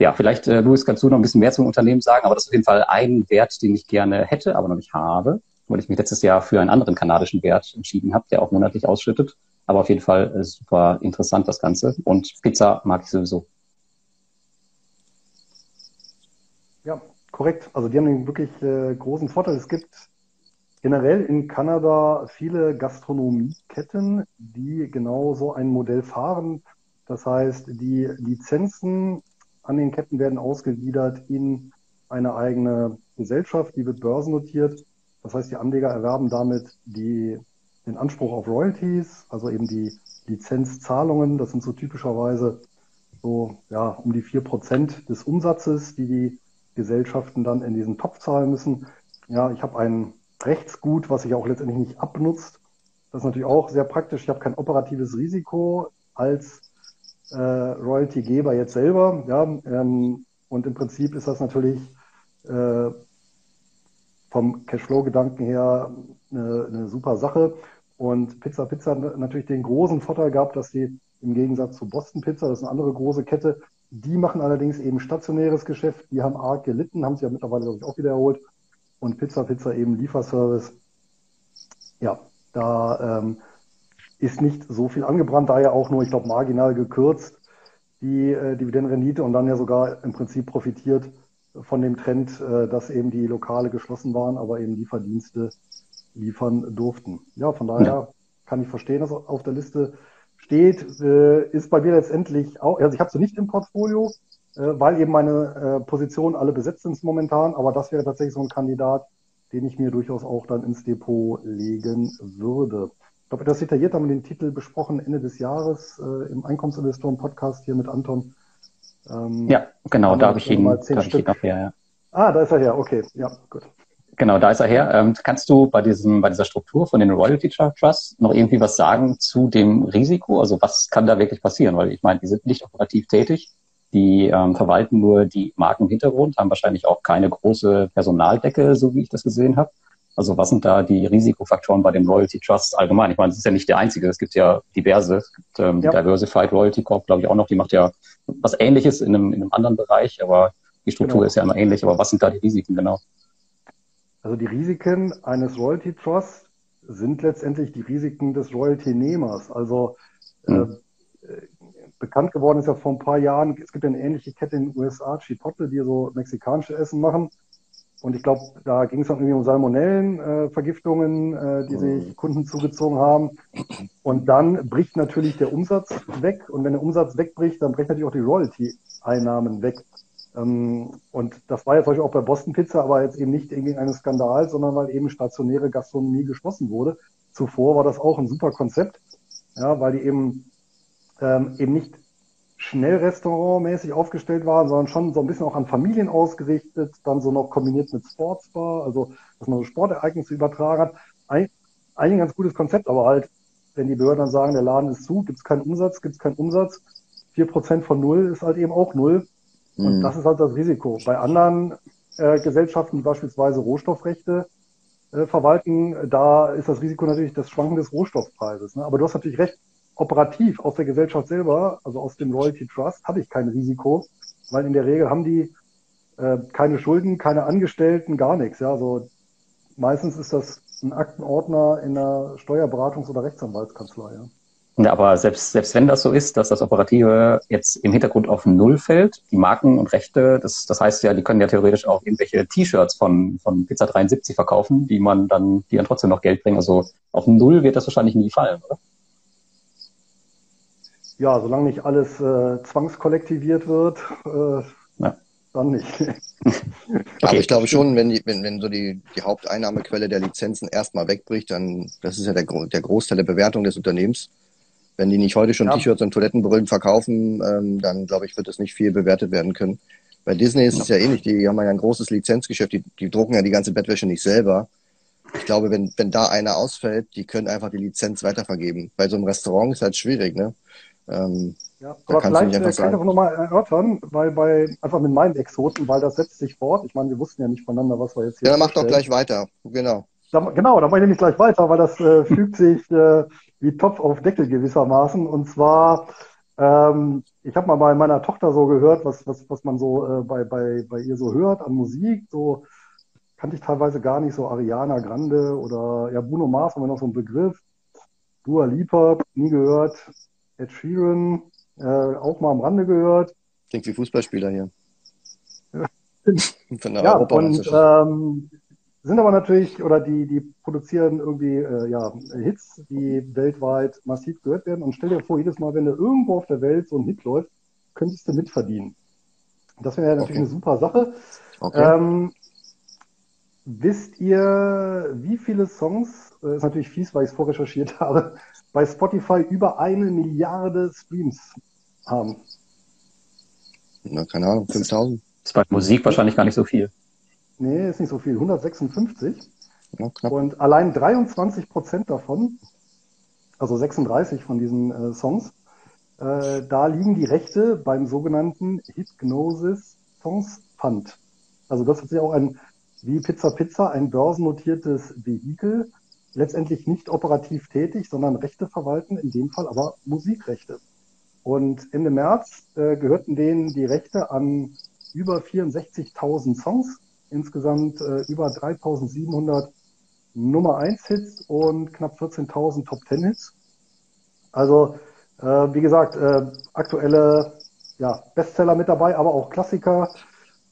ja, vielleicht, äh, Luis, kannst du noch ein bisschen mehr zum Unternehmen sagen, aber das ist auf jeden Fall ein Wert, den ich gerne hätte, aber noch nicht habe, weil ich mich letztes Jahr für einen anderen kanadischen Wert entschieden habe, der auch monatlich ausschüttet. Aber auf jeden Fall äh, super interessant das Ganze. Und Pizza mag ich sowieso. Ja, korrekt. Also die haben einen wirklich äh, großen Vorteil. Es gibt generell in Kanada viele Gastronomieketten, die genau so ein Modell fahren. Das heißt, die Lizenzen an den Ketten werden ausgegliedert in eine eigene Gesellschaft, die wird börsennotiert. Das heißt, die Anleger erwerben damit die, den Anspruch auf Royalties, also eben die Lizenzzahlungen. Das sind so typischerweise so ja, um die vier Prozent des Umsatzes, die die Gesellschaften dann in diesen Topf zahlen müssen. Ja, ich habe ein Rechtsgut, was sich auch letztendlich nicht abnutzt. Das ist natürlich auch sehr praktisch. Ich habe kein operatives Risiko als äh, Royalty-Geber jetzt selber. Ja, ähm, und im Prinzip ist das natürlich äh, vom Cashflow-Gedanken her eine, eine super Sache. Und Pizza Pizza hat natürlich den großen Vorteil gehabt, dass sie im Gegensatz zu Boston Pizza, das ist eine andere große Kette, die machen allerdings eben stationäres Geschäft. Die haben arg gelitten, haben sich ja mittlerweile, glaube ich, auch wieder erholt. Und Pizza Pizza eben Lieferservice. Ja, da ähm, ist nicht so viel angebrannt, daher auch nur, ich glaube, marginal gekürzt die äh, Dividendenrendite und dann ja sogar im Prinzip profitiert von dem Trend, äh, dass eben die Lokale geschlossen waren, aber eben die Verdienste liefern durften. Ja, von daher ja. kann ich verstehen, dass auf der Liste steht, äh, ist bei mir letztendlich auch, also ich habe sie nicht im Portfolio, äh, weil eben meine äh, Positionen alle besetzt sind momentan, aber das wäre tatsächlich so ein Kandidat, den ich mir durchaus auch dann ins Depot legen würde. Ich glaube, das detailliert haben wir den Titel besprochen Ende des Jahres äh, im Einkommensinvestoren-Podcast hier mit Anton. Ähm, ja, genau, da habe ich ihn, da ich ihn noch her, ja. Ah, da ist er her, okay, ja, gut. Genau, da ist er her. Ähm, kannst du bei diesem, bei dieser Struktur von den Royalty Trusts noch irgendwie was sagen zu dem Risiko? Also was kann da wirklich passieren? Weil ich meine, die sind nicht operativ tätig. Die ähm, verwalten nur die Marken im Hintergrund, haben wahrscheinlich auch keine große Personaldecke, so wie ich das gesehen habe. Also was sind da die Risikofaktoren bei den Royalty Trusts allgemein? Ich meine, das ist ja nicht der einzige. Es gibt ja diverse. Es gibt ähm, ja. die Diversified Royalty Corp, glaube ich, auch noch. Die macht ja was Ähnliches in einem, in einem anderen Bereich, aber die Struktur genau. ist ja immer ähnlich. Aber was sind da die Risiken genau? Also die Risiken eines Royalty Trusts sind letztendlich die Risiken des Royalty-Nehmers. Also mhm. äh, bekannt geworden ist ja vor ein paar Jahren, es gibt eine ähnliche Kette in den USA, Chipotle, die so mexikanische Essen machen. Und ich glaube, da ging es dann irgendwie um Salmonellenvergiftungen, äh, äh, die sich hm. Kunden zugezogen haben. Und dann bricht natürlich der Umsatz weg. Und wenn der Umsatz wegbricht, dann brechen natürlich auch die Royalty-Einnahmen weg. Ähm, und das war jetzt zum Beispiel auch bei Boston Pizza, aber jetzt eben nicht wegen eines Skandals, sondern weil eben stationäre Gastronomie geschlossen wurde. Zuvor war das auch ein super Konzept, ja, weil die eben, ähm, eben nicht schnell restaurantmäßig aufgestellt waren, sondern schon so ein bisschen auch an Familien ausgerichtet, dann so noch kombiniert mit Sportsbar, also dass man so Sportereignisse übertragen hat. Ein, ein ganz gutes Konzept, aber halt, wenn die Behörden dann sagen, der Laden ist zu, gibt es keinen Umsatz, gibt es keinen Umsatz, vier Prozent von null ist halt eben auch null. Und mhm. das ist halt das Risiko. Bei anderen äh, Gesellschaften, die beispielsweise Rohstoffrechte äh, verwalten, da ist das Risiko natürlich das Schwanken des Rohstoffpreises. Ne? Aber du hast natürlich recht, operativ aus der Gesellschaft selber, also aus dem Royalty Trust, habe ich kein Risiko, weil in der Regel haben die äh, keine Schulden, keine Angestellten, gar nichts. Ja? Also meistens ist das ein Aktenordner in einer Steuerberatungs- oder Rechtsanwaltskanzlei. Ja? Ja, aber selbst, selbst wenn das so ist, dass das Operative jetzt im Hintergrund auf Null fällt, die Marken und Rechte, das, das heißt ja, die können ja theoretisch auch irgendwelche T-Shirts von, von Pizza 73 verkaufen, die man dann, die dann trotzdem noch Geld bringen. Also auf Null wird das wahrscheinlich nie fallen, oder? Ja, solange nicht alles äh, zwangskollektiviert wird, äh, ja. dann nicht. okay. Aber ich glaube schon, wenn, die, wenn, wenn so die, die Haupteinnahmequelle der Lizenzen erstmal wegbricht, dann, das ist ja der, der Großteil der Bewertung des Unternehmens, wenn die nicht heute schon ja. T-Shirts und Toilettenbrillen verkaufen, ähm, dann glaube ich, wird es nicht viel bewertet werden können. Bei Disney ist es ja ähnlich, die haben ja ein großes Lizenzgeschäft, die, die drucken ja die ganze Bettwäsche nicht selber. Ich glaube, wenn, wenn da einer ausfällt, die können einfach die Lizenz weitervergeben. Bei so einem Restaurant ist halt schwierig, ne? Ähm, ja, aber vielleicht kann ich auch nochmal erörtern, weil bei, einfach mit meinen Exoten, weil das setzt sich fort. Ich meine, wir wussten ja nicht voneinander, was wir jetzt hier. Ja, dann mach doch gleich weiter, genau. Da, genau, da mache ich nämlich gleich weiter, weil das äh, fügt sich äh, wie Topf auf Deckel gewissermaßen. Und zwar, ähm, ich habe mal bei meiner Tochter so gehört, was, was, was man so äh, bei, bei, bei ihr so hört an Musik. So kannte ich teilweise gar nicht so Ariana Grande oder ja, Bruno Mars haben wir noch so einen Begriff. Dua Lipa, nie gehört. Ed Sheeran, äh, auch mal am Rande gehört. Klingt wie Fußballspieler hier. Von der ja, und ähm, sind aber natürlich, oder die, die produzieren irgendwie äh, ja, Hits, die weltweit massiv gehört werden. Und stell dir vor, jedes Mal, wenn da irgendwo auf der Welt so ein Hit läuft, könntest du mitverdienen. Das wäre ja natürlich okay. eine super Sache. Okay. Ähm, wisst ihr, wie viele Songs, äh, ist natürlich fies, weil ich es vorrecherchiert habe, bei Spotify über eine Milliarde Streams haben? Na, keine Ahnung, 5000. Das ist bei Musik wahrscheinlich gar nicht so viel. Nee, ist nicht so viel. 156. Ja, und allein 23 Prozent davon, also 36 von diesen äh, Songs, äh, da liegen die Rechte beim sogenannten Hypnosis Songs Fund. Also das ist ja auch ein wie Pizza Pizza ein börsennotiertes Vehikel, letztendlich nicht operativ tätig, sondern Rechte verwalten, in dem Fall aber Musikrechte. Und Ende März äh, gehörten denen die Rechte an über 64.000 Songs, insgesamt äh, über 3.700 Nummer 1 Hits und knapp 14.000 Top 10 Hits. Also, äh, wie gesagt, äh, aktuelle ja, Bestseller mit dabei, aber auch Klassiker,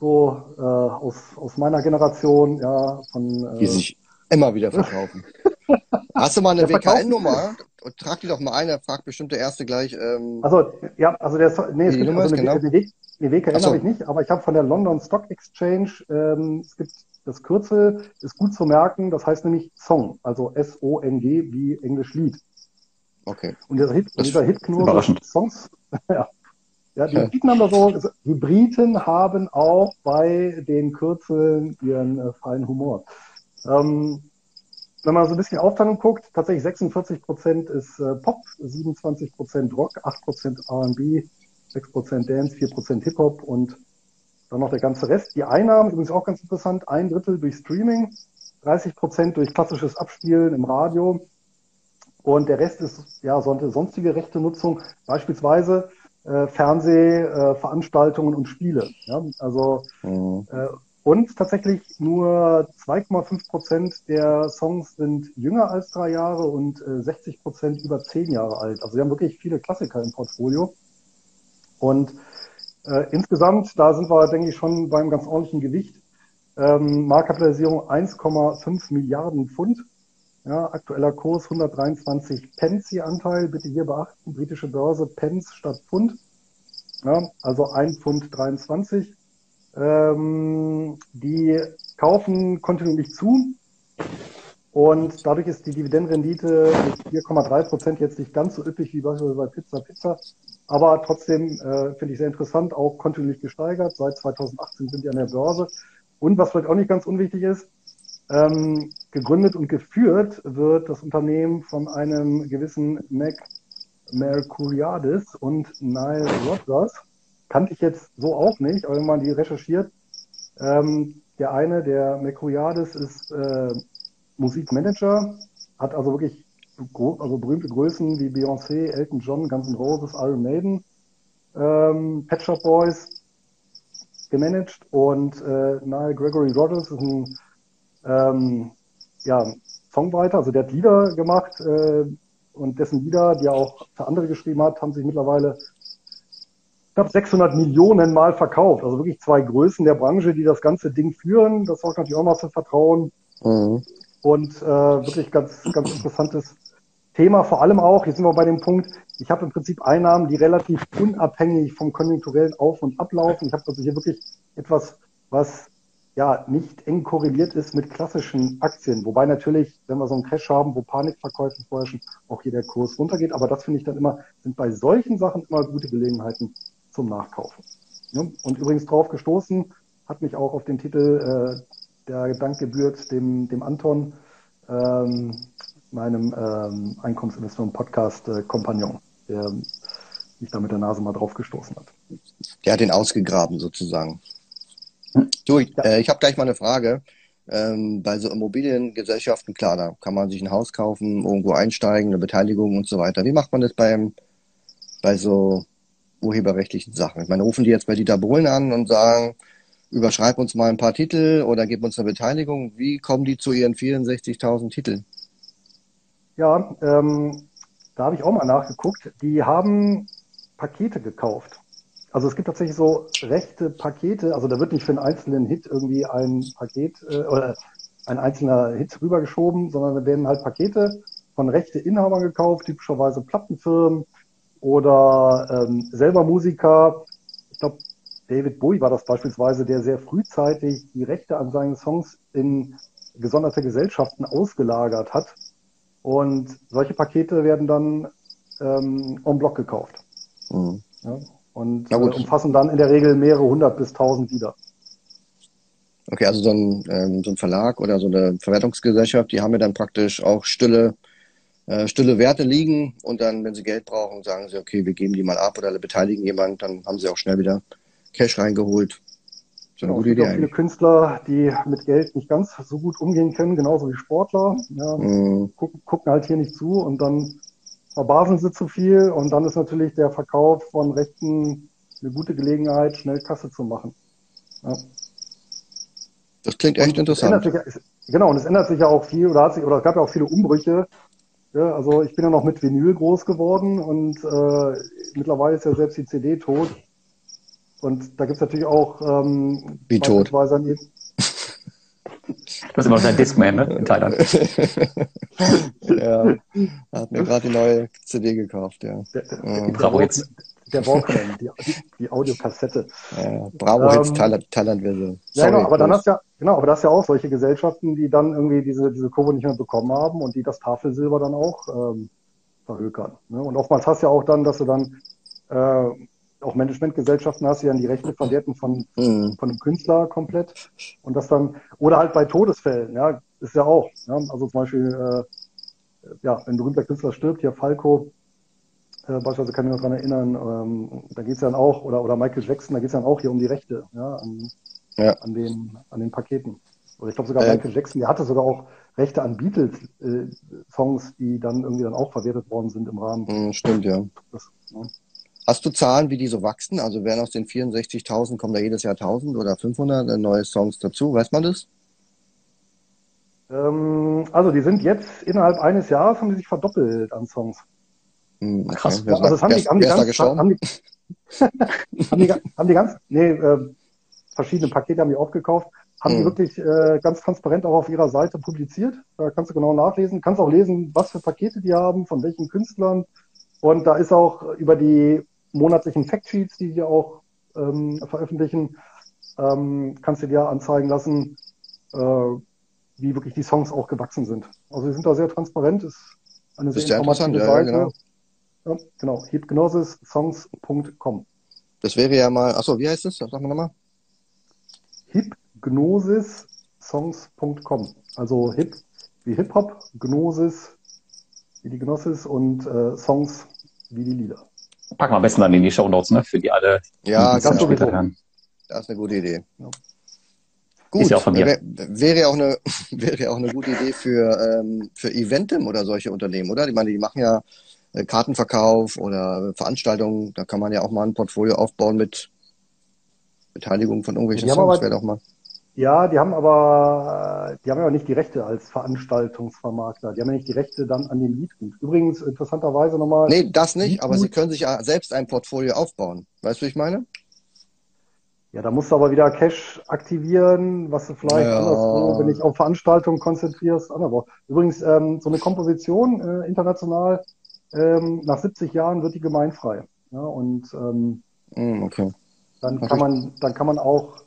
so äh, aus, aus meiner Generation, ja, von. Äh, die sich immer wieder verkaufen. Hast du mal eine WKN-Nummer? Trag die doch mal ein, er fragt bestimmt der Erste gleich. Ähm, also, ja, also der, nee, es gibt also eine, genau. eine, eine WKN so. habe ich nicht, aber ich habe von der London Stock Exchange, ähm, es gibt das Kürzel, ist gut zu merken, das heißt nämlich Song, also S-O-N-G wie Englisch Lied. Okay. Und dieser Hit, das dieser Hit Songs, ja. Ja, die Briten haben so, die Briten haben auch bei den Kürzeln ihren äh, feinen Humor. Ähm, wenn man so ein bisschen Aufteilung guckt, tatsächlich 46 Prozent ist äh, Pop, 27 Prozent Rock, 8 Prozent R&B, 6 Prozent Dance, 4 Prozent Hip-Hop und dann noch der ganze Rest. Die Einnahmen, übrigens auch ganz interessant, ein Drittel durch Streaming, 30 Prozent durch klassisches Abspielen im Radio und der Rest ist ja sonstige rechte Nutzung, beispielsweise äh, Fernsehveranstaltungen äh, und Spiele. Ja? Also mhm. äh, und tatsächlich nur 2,5 Prozent der Songs sind jünger als drei Jahre und äh, 60 Prozent über zehn Jahre alt. Also wir haben wirklich viele Klassiker im Portfolio. Und äh, insgesamt, da sind wir, denke ich, schon beim ganz ordentlichen Gewicht. Ähm, Marktkapitalisierung 1,5 Milliarden Pfund. Ja, aktueller Kurs 123 Pence je Anteil. Bitte hier beachten, britische Börse Pence statt Pfund. Ja, also 1 Pfund 23. Ähm, die kaufen kontinuierlich zu. Und dadurch ist die Dividendenrendite mit 4,3 Prozent jetzt nicht ganz so üppig wie beispielsweise bei Pizza Pizza. Aber trotzdem äh, finde ich sehr interessant, auch kontinuierlich gesteigert. Seit 2018 sind die an der Börse. Und was vielleicht auch nicht ganz unwichtig ist, ähm, gegründet und geführt wird das Unternehmen von einem gewissen Mac Mercuriadis und Nile Rodgers. Kannte ich jetzt so auch nicht, aber wenn man die recherchiert, ähm, der eine, der Mercuriadis, ist äh, Musikmanager, hat also wirklich also berühmte Größen wie Beyoncé, Elton John, Guns N' Roses, Iron Maiden, ähm, Pet Shop Boys gemanagt und äh, Nile Gregory Rogers ist ein ähm, ja, Songwriter, also der hat Lieder gemacht äh, und dessen Lieder, die er auch für andere geschrieben hat, haben sich mittlerweile knapp 600 Millionen Mal verkauft. Also wirklich zwei Größen der Branche, die das ganze Ding führen. Das sorgt natürlich auch mal für Vertrauen. Mhm. Und äh, wirklich ganz, ganz interessantes Thema vor allem auch, jetzt sind wir bei dem Punkt, ich habe im Prinzip Einnahmen, die relativ unabhängig vom konjunkturellen Auf- und Ablaufen. Ich habe also hier wirklich etwas, was ja nicht eng korreliert ist mit klassischen Aktien. Wobei natürlich, wenn wir so einen Crash haben, wo Panikverkäufe vorherrschen, auch hier der Kurs runtergeht. Aber das finde ich dann immer, sind bei solchen Sachen immer gute Gelegenheiten zum Nachkaufen. Und übrigens drauf gestoßen hat mich auch auf den Titel, äh, der Dank gebührt dem, dem Anton, ähm, meinem ähm, Einkommensinvestoren-Podcast-Kompagnon, der mich da mit der Nase mal drauf gestoßen hat. Der hat den ausgegraben sozusagen. Du, ich, äh, ich habe gleich mal eine Frage. Ähm, bei so Immobiliengesellschaften, klar, da kann man sich ein Haus kaufen, irgendwo einsteigen, eine Beteiligung und so weiter. Wie macht man das beim, bei so urheberrechtlichen Sachen? Ich meine, rufen die jetzt bei Dieter Bohlen an und sagen, überschreib uns mal ein paar Titel oder gib uns eine Beteiligung. Wie kommen die zu ihren 64.000 Titeln? Ja, ähm, da habe ich auch mal nachgeguckt. Die haben Pakete gekauft. Also es gibt tatsächlich so rechte Pakete. Also da wird nicht für einen einzelnen Hit irgendwie ein Paket äh, oder ein einzelner Hit rübergeschoben, sondern da werden halt Pakete von rechte Inhabern gekauft, typischerweise Plattenfirmen oder ähm, selber Musiker. Ich glaube, David Bowie war das beispielsweise, der sehr frühzeitig die Rechte an seinen Songs in gesonderte Gesellschaften ausgelagert hat und solche Pakete werden dann ähm, en bloc gekauft. Mhm. Ja, und äh, umfassen dann in der Regel mehrere hundert bis tausend Lieder. Okay, also so ein, ähm, so ein Verlag oder so eine Verwertungsgesellschaft, die haben ja dann praktisch auch stille, äh, stille Werte liegen und dann, wenn sie Geld brauchen, sagen sie, okay, wir geben die mal ab oder beteiligen jemand, dann haben sie auch schnell wieder Cash reingeholt. So eine Genau, es gute gibt Idee auch viele. Künstler, die mit Geld nicht ganz so gut umgehen können, genauso wie Sportler. Ja, Mhm. gucken, gucken halt hier nicht zu und dann verbasen sie zu viel und dann ist natürlich der Verkauf von Rechten eine gute Gelegenheit, schnell Kasse zu machen. Ja. Das klingt echt Und es interessant. sich, es, genau, und es ändert sich ja auch viel, oder hat sich, oder es gab ja auch viele Umbrüche. Ja, also ich bin ja noch mit Vinyl groß geworden und äh, mittlerweile ist ja selbst die CD tot. Und da gibt's natürlich auch ähm, Wie tot? an Du hast immer noch deinen Discman, ne? In Thailand. ja, hat mir gerade die neue CD gekauft, ja. der, der, der, Bravo Walkman- Hits. der Walkman, die, die, Audiokassette. ja Bravo Ähm, Hits Thailand, Thailand-Version. Ja, genau, aber dann hast du ja, genau, aber das ja auch solche Gesellschaften, die dann irgendwie diese, diese Kurve nicht mehr bekommen haben und die das Tafelsilber dann auch ähm, verhökern. Ne? Und oftmals hast du ja auch dann, dass du dann äh, auch Managementgesellschaften hast, die dann die Rechte verwerten von, Mhm. von einem Künstler komplett. Und das dann, oder halt bei Todesfällen, ja, ist ja auch. Ja? Also zum Beispiel, äh, ja, wenn ein berühmter Künstler stirbt, hier Falco, äh, beispielsweise kann ich mich noch dran erinnern, ähm, da geht's dann auch, oder, oder Michael Jackson, da geht's dann auch hier um die Rechte, ja, an, Ja. an den, an den Paketen. Oder ich glaube sogar Äh, Michael Jackson, der hatte sogar auch Rechte an Beatles-Songs, die dann irgendwie dann auch verwertet worden sind im Rahmen. Mhm, stimmt, ja. Das, ne? Hast du Zahlen, wie die so wachsen? Also werden aus den 64.000 kommen da jedes Jahr 1000 oder 500 neue Songs dazu? Weiß man das? ähm, also die sind jetzt innerhalb eines Jahres haben die sich verdoppelt an Songs. Hm, okay. Krass. Also haben die, haben die ganz, haben die, haben die, haben die ganz, nee, äh, verschiedene Pakete haben die aufgekauft, haben die Mhm. wirklich äh, ganz transparent auch auf ihrer Seite publiziert. Da kannst du genau nachlesen, kannst auch lesen, was für Pakete die haben, von welchen Künstlern. Und da ist auch über die monatlichen Factsheets, die die auch ähm, veröffentlichen, ähm, kannst du dir anzeigen lassen, äh, wie wirklich die Songs auch gewachsen sind. Also sie sind da sehr transparent, ist eine sehr sehr informative interessant, ja, Seite. genau. Ja, genau, hypnosissongs.com. Das wäre ja mal, achso, wie heißt das? Sag mal nochmal. hypnosissongs.com. Also hip wie Hip-Hop, Gnosis wie die Gnosis und äh, Songs wie die Lieder. Packen wir am besten dann in die Show Notes, ne? Für die alle, Ja, später sowieso. hören. Das ist eine gute Idee. Ja. Gut, Ist ja auch von mir. wär- wäre ja auch eine, wäre ja auch eine gute Idee für, ähm, für Eventim oder solche Unternehmen, oder? Ich meine, die machen ja äh, Kartenverkauf oder Veranstaltungen, da kann man ja auch mal ein Portfolio aufbauen mit Beteiligung von irgendwelchen Songs, wäre doch mal. Ja, die haben aber, die haben ja nicht die Rechte als Veranstaltungsvermarkter. Die haben ja nicht die Rechte dann an dem Liedgut. Übrigens, interessanterweise nochmal, Nee, das nicht, Liedgut- aber sie können sich ja selbst ein Portfolio aufbauen. Weißt du, wie ich meine? ja, da musst du aber wieder Cash aktivieren, was du vielleicht Ja. anderswo, wenn dich auf Veranstaltungen konzentrierst, anderswo. Übrigens, ähm, so eine Komposition äh, international, ähm, nach 70 Jahren wird die gemeinfrei. Ja, und ähm, Hm, okay. dann kann man, dann kann man auch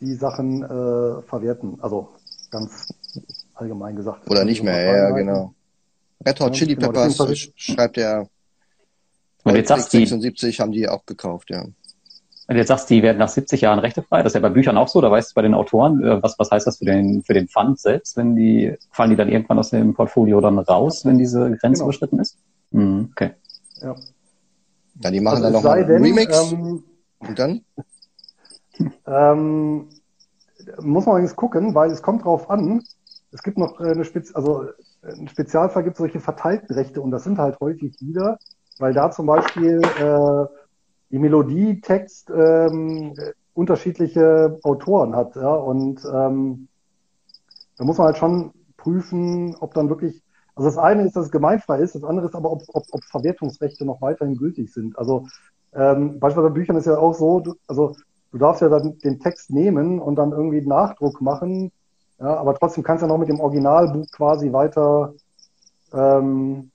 die Sachen äh, verwerten. Also ganz allgemein gesagt. Oder nicht mehr, ja, genau. Red Hot Ja, Chili genau, Peppers schreibt Wenn du jetzt sagst, die, 76 haben die auch gekauft, ja. du jetzt sagst, die werden nach 70 Jahren rechtefrei, das ist ja bei Büchern auch so, da weißt du bei den Autoren, äh, was, was heißt das für den, für den Fund selbst, wenn die, fallen die dann irgendwann aus dem Portfolio dann raus, wenn diese Grenze Genau. überschritten ist? Mhm, okay. Ja. Ja, die machen Also dann nochmal sei denn, Remix ähm, und dann? Ähm, muss man übrigens gucken, weil es kommt drauf an. Es gibt noch äh, eine Spez also äh, ein Spezialfall gibt solche verteilten Rechte und das sind halt häufig Lieder, weil da zum Beispiel äh, die Melodie, Text ähm, äh, unterschiedliche Autoren hat, ja, und ähm, da muss man halt schon prüfen, ob dann wirklich, also das eine ist, dass es gemeinfrei ist, das andere ist aber, ob, ob, ob Verwertungsrechte noch weiterhin gültig sind. Also ähm, beispielsweise bei Büchern ist ja auch so, also du darfst ja dann den Text nehmen und dann irgendwie Nachdruck machen, ja, aber trotzdem kannst du ja noch mit dem Originalbuch quasi weiter, ähm,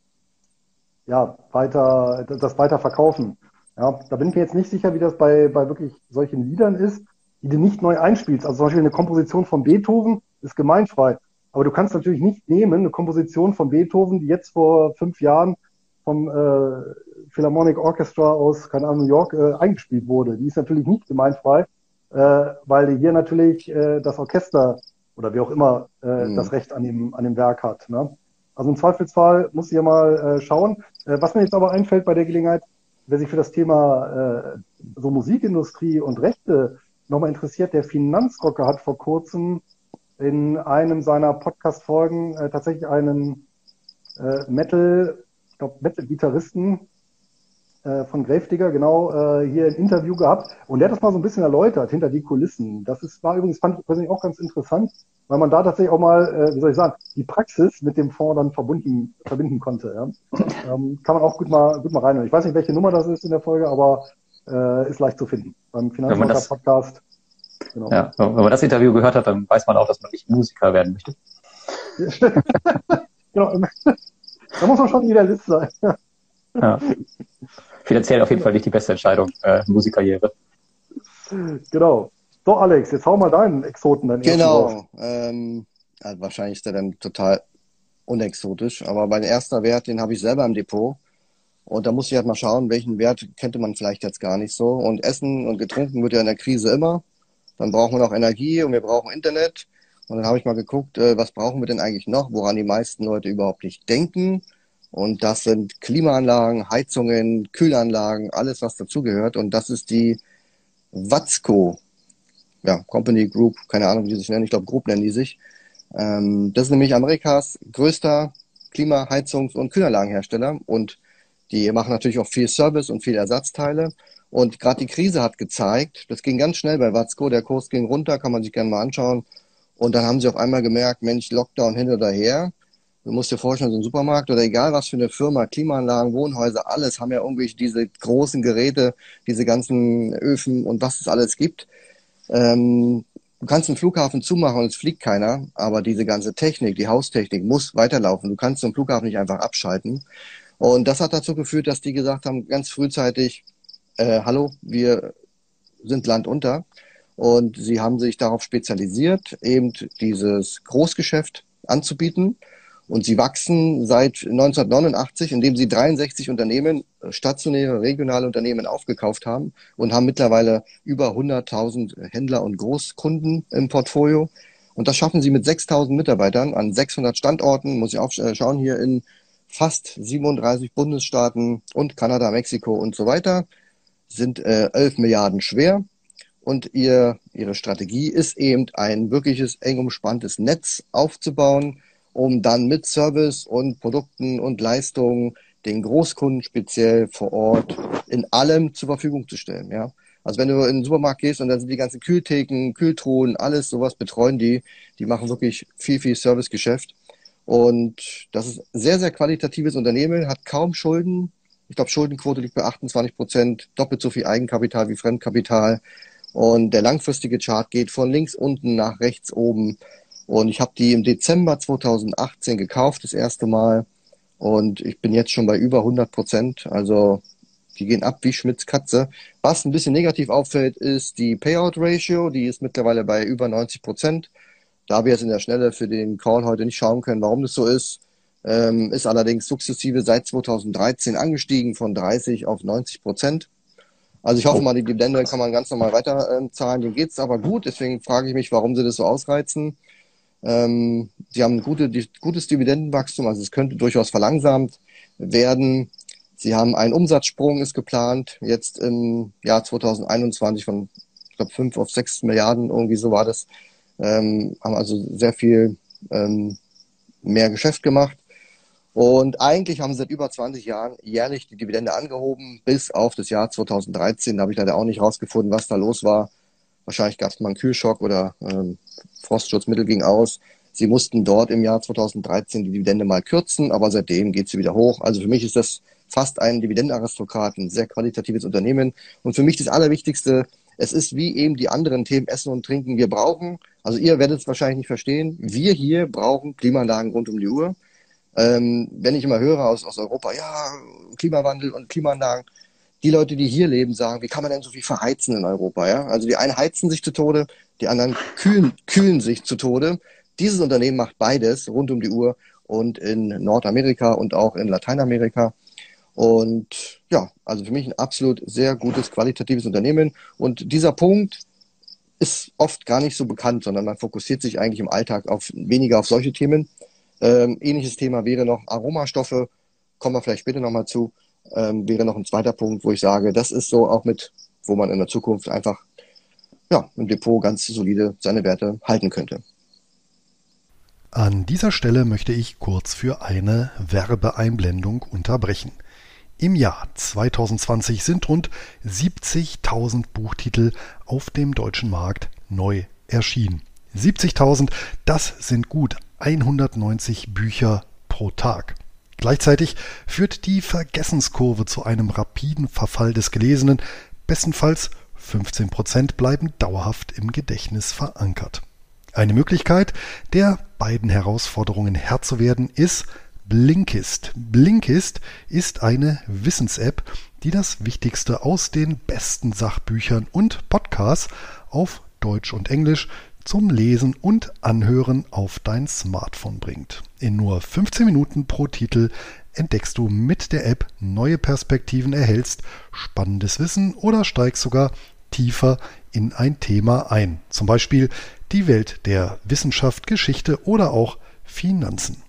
ja, weiter, das weiter verkaufen. Ja, da bin ich mir jetzt nicht sicher, wie das bei, bei wirklich solchen Liedern ist, die du nicht neu einspielst. Also zum Beispiel eine Komposition von Beethoven ist gemeinfrei. Aber du kannst natürlich nicht nehmen, eine Komposition von Beethoven, die jetzt vor fünf Jahren vom äh, Philharmonic Orchestra aus, keine Ahnung, New York äh, eingespielt wurde. Die ist natürlich nicht gemeinfrei, äh, weil hier natürlich äh, das Orchester oder wie auch immer äh, Mhm. das Recht an dem, an dem Werk hat. Ne? Also im Zweifelsfall muss ich ja mal äh, schauen. Äh, was mir jetzt aber einfällt bei der Gelegenheit, wer sich für das Thema äh, so Musikindustrie und Rechte nochmal interessiert, der Finanzrocker hat vor kurzem in einem seiner Podcast-Folgen äh, tatsächlich einen äh, Metal, ich glaube Metal-Gitarristen äh, von Gravedigger, genau, äh, hier ein Interview gehabt und der hat das mal so ein bisschen erläutert hinter die Kulissen. Das ist, war übrigens, fand ich persönlich auch ganz interessant, weil man da tatsächlich auch mal, äh, wie soll ich sagen, die Praxis mit dem Fonds dann verbunden, verbinden konnte. Ja? Ähm, kann man auch gut mal, gut mal reinhören. Ich weiß nicht, welche Nummer das ist in der Folge, aber äh, ist leicht zu finden. Beim Finanzmarker-Podcast. Genau. Ja, wenn man das Interview gehört hat, dann weiß man auch, dass man nicht Musiker werden möchte. genau. Da muss man schon Idealist sein. ja. Finanziell auf jeden Fall nicht die beste Entscheidung, äh, Musikkarriere. Genau. So, Alex, jetzt hau mal deinen Exoten dann Genau. Ähm, also wahrscheinlich ist der dann total unexotisch, aber mein erster Wert, den habe ich selber im Depot. Und da muss ich halt mal schauen, welchen Wert könnte man vielleicht jetzt gar nicht so. Und Essen und getrunken wird ja in der Krise immer. Dann brauchen wir noch Energie und wir brauchen Internet. Und dann habe ich mal geguckt, äh, was brauchen wir denn eigentlich noch, woran die meisten Leute überhaupt nicht denken. Und das sind Klimaanlagen, Heizungen, Kühlanlagen, alles, was dazugehört. Und das ist die Watzco ja, Company Group, keine Ahnung, wie die sich nennen. Ich glaube, Group nennen die sich. Ähm, das ist nämlich Amerikas größter Klima-, Heizungs- und Kühlanlagenhersteller. Und die machen natürlich auch viel Service und viel Ersatzteile. Und gerade die Krise hat gezeigt, das ging ganz schnell bei Watzko, der Kurs ging runter, kann man sich gerne mal anschauen. Und dann haben sie auf einmal gemerkt, Mensch, Lockdown hin oder her. Du musst dir vorstellen, so ein Supermarkt oder egal was für eine Firma, Klimaanlagen, Wohnhäuser, alles haben ja irgendwie diese großen Geräte, diese ganzen Öfen und was es alles gibt. Ähm, du kannst einen Flughafen zumachen und es fliegt keiner, aber diese ganze Technik, die Haustechnik muss weiterlaufen. Du kannst so einen Flughafen nicht einfach abschalten. Und das hat dazu geführt, dass die gesagt haben, ganz frühzeitig, äh, hallo, wir sind Land unter. Und sie haben sich darauf spezialisiert, eben dieses Großgeschäft anzubieten. Und sie wachsen seit 1989, indem sie 63 Unternehmen, äh, stationäre, regionale Unternehmen aufgekauft haben und haben mittlerweile über 100.000 Händler und Großkunden im Portfolio. Und das schaffen sie mit 6.000 Mitarbeitern an 600 Standorten, muss ich auch äh, schauen, hier in fast 37 Bundesstaaten und Kanada, Mexiko und so weiter, sind äh, 11 Milliarden schwer. Und ihr, ihre Strategie ist eben ein wirkliches eng umspanntes Netz aufzubauen, um dann mit Service und Produkten und Leistungen den Großkunden speziell vor Ort in allem zur Verfügung zu stellen. Ja? Also wenn du in den Supermarkt gehst und dann sind die ganzen Kühltheken, Kühltruhen, alles sowas betreuen die. Die machen wirklich viel, viel Servicegeschäft. Und das ist sehr, sehr qualitatives Unternehmen, hat kaum Schulden. Ich glaube, Schuldenquote liegt bei 28 Prozent, doppelt so viel Eigenkapital wie Fremdkapital. Und der langfristige Chart geht von links unten nach rechts oben. Und ich habe die im Dezember 2018 gekauft, das erste Mal. Und ich bin jetzt schon bei über 100 Prozent. Also die gehen ab wie Schmitz Katze. Was ein bisschen negativ auffällt, ist die Payout Ratio. Die ist mittlerweile bei über 90 Prozent. Da wir jetzt in der Schnelle für den Call heute nicht schauen können, warum das so ist, ähm, ist allerdings sukzessive seit 2013 angestiegen von 30 auf 90 Prozent. Also ich hoffe mal, die Dividende kann man ganz normal weiter äh, zahlen. Denen geht's aber gut. Deswegen frage ich mich, warum sie das so ausreizen. Ähm, sie haben ein gute, gutes Dividendenwachstum, also es könnte durchaus verlangsamt werden. Sie haben einen Umsatzsprung, ist geplant, jetzt im Jahr 2021 von, ich glaube, 5 auf 6 Milliarden, irgendwie so war das. Ähm, haben also sehr viel ähm, mehr Geschäft gemacht. Und eigentlich haben sie seit über 20 Jahren jährlich die Dividende angehoben, bis auf das Jahr 2013. Da habe ich leider auch nicht rausgefunden, was da los war. Wahrscheinlich gab es mal einen Kühlschock oder ähm, Frostschutzmittel ging aus. Sie mussten dort im Jahr 2013 die Dividende mal kürzen, aber seitdem geht sie wieder hoch. Also für mich ist das fast ein Dividendenaristokrat, ein sehr qualitatives Unternehmen. Und für mich das Allerwichtigste, es ist wie eben die anderen Themen Essen und Trinken. Wir brauchen, also ihr werdet es wahrscheinlich nicht verstehen, wir hier brauchen Klimaanlagen rund um die Uhr. Ähm, wenn ich immer höre aus, aus Europa, ja, Klimawandel und Klimaanlagen, die Leute, die hier leben, sagen, wie kann man denn so viel verheizen in Europa? Ja? Also die einen heizen sich zu Tode, die anderen kühlen, kühlen sich zu Tode. Dieses Unternehmen macht beides rund um die Uhr und in Nordamerika und auch in Lateinamerika. Und ja, also für mich ein absolut sehr gutes, qualitatives Unternehmen. Und dieser Punkt ist oft gar nicht so bekannt, sondern man fokussiert sich eigentlich im Alltag auf weniger auf solche Themen. Ähm, ähnliches Thema wäre noch Aromastoffe, kommen wir vielleicht später nochmal zu ähm, wäre noch ein zweiter Punkt, wo ich sage, das ist so auch mit, wo man in der Zukunft einfach ja, im Depot ganz solide seine Werte halten könnte. An dieser Stelle möchte ich kurz für eine Werbeeinblendung unterbrechen. Im Jahr 2020 sind rund 70.000 Buchtitel auf dem deutschen Markt neu erschienen. 70.000, das sind gut 190 Bücher pro Tag. Gleichzeitig führt die Vergessenskurve zu einem rapiden Verfall des Gelesenen. Bestenfalls 15 Prozent bleiben dauerhaft im Gedächtnis verankert. Eine Möglichkeit, der beiden Herausforderungen Herr zu werden, ist Blinkist. Blinkist ist eine Wissens-App, die das Wichtigste aus den besten Sachbüchern und Podcasts auf Deutsch und Englisch zum Lesen und Anhören auf dein Smartphone bringt. In nur 15 Minuten pro Titel entdeckst du mit der App neue Perspektiven, erhältst spannendes Wissen oder steigst sogar tiefer in ein Thema ein. Zum Beispiel die Welt der Wissenschaft, Geschichte oder auch Finanzen.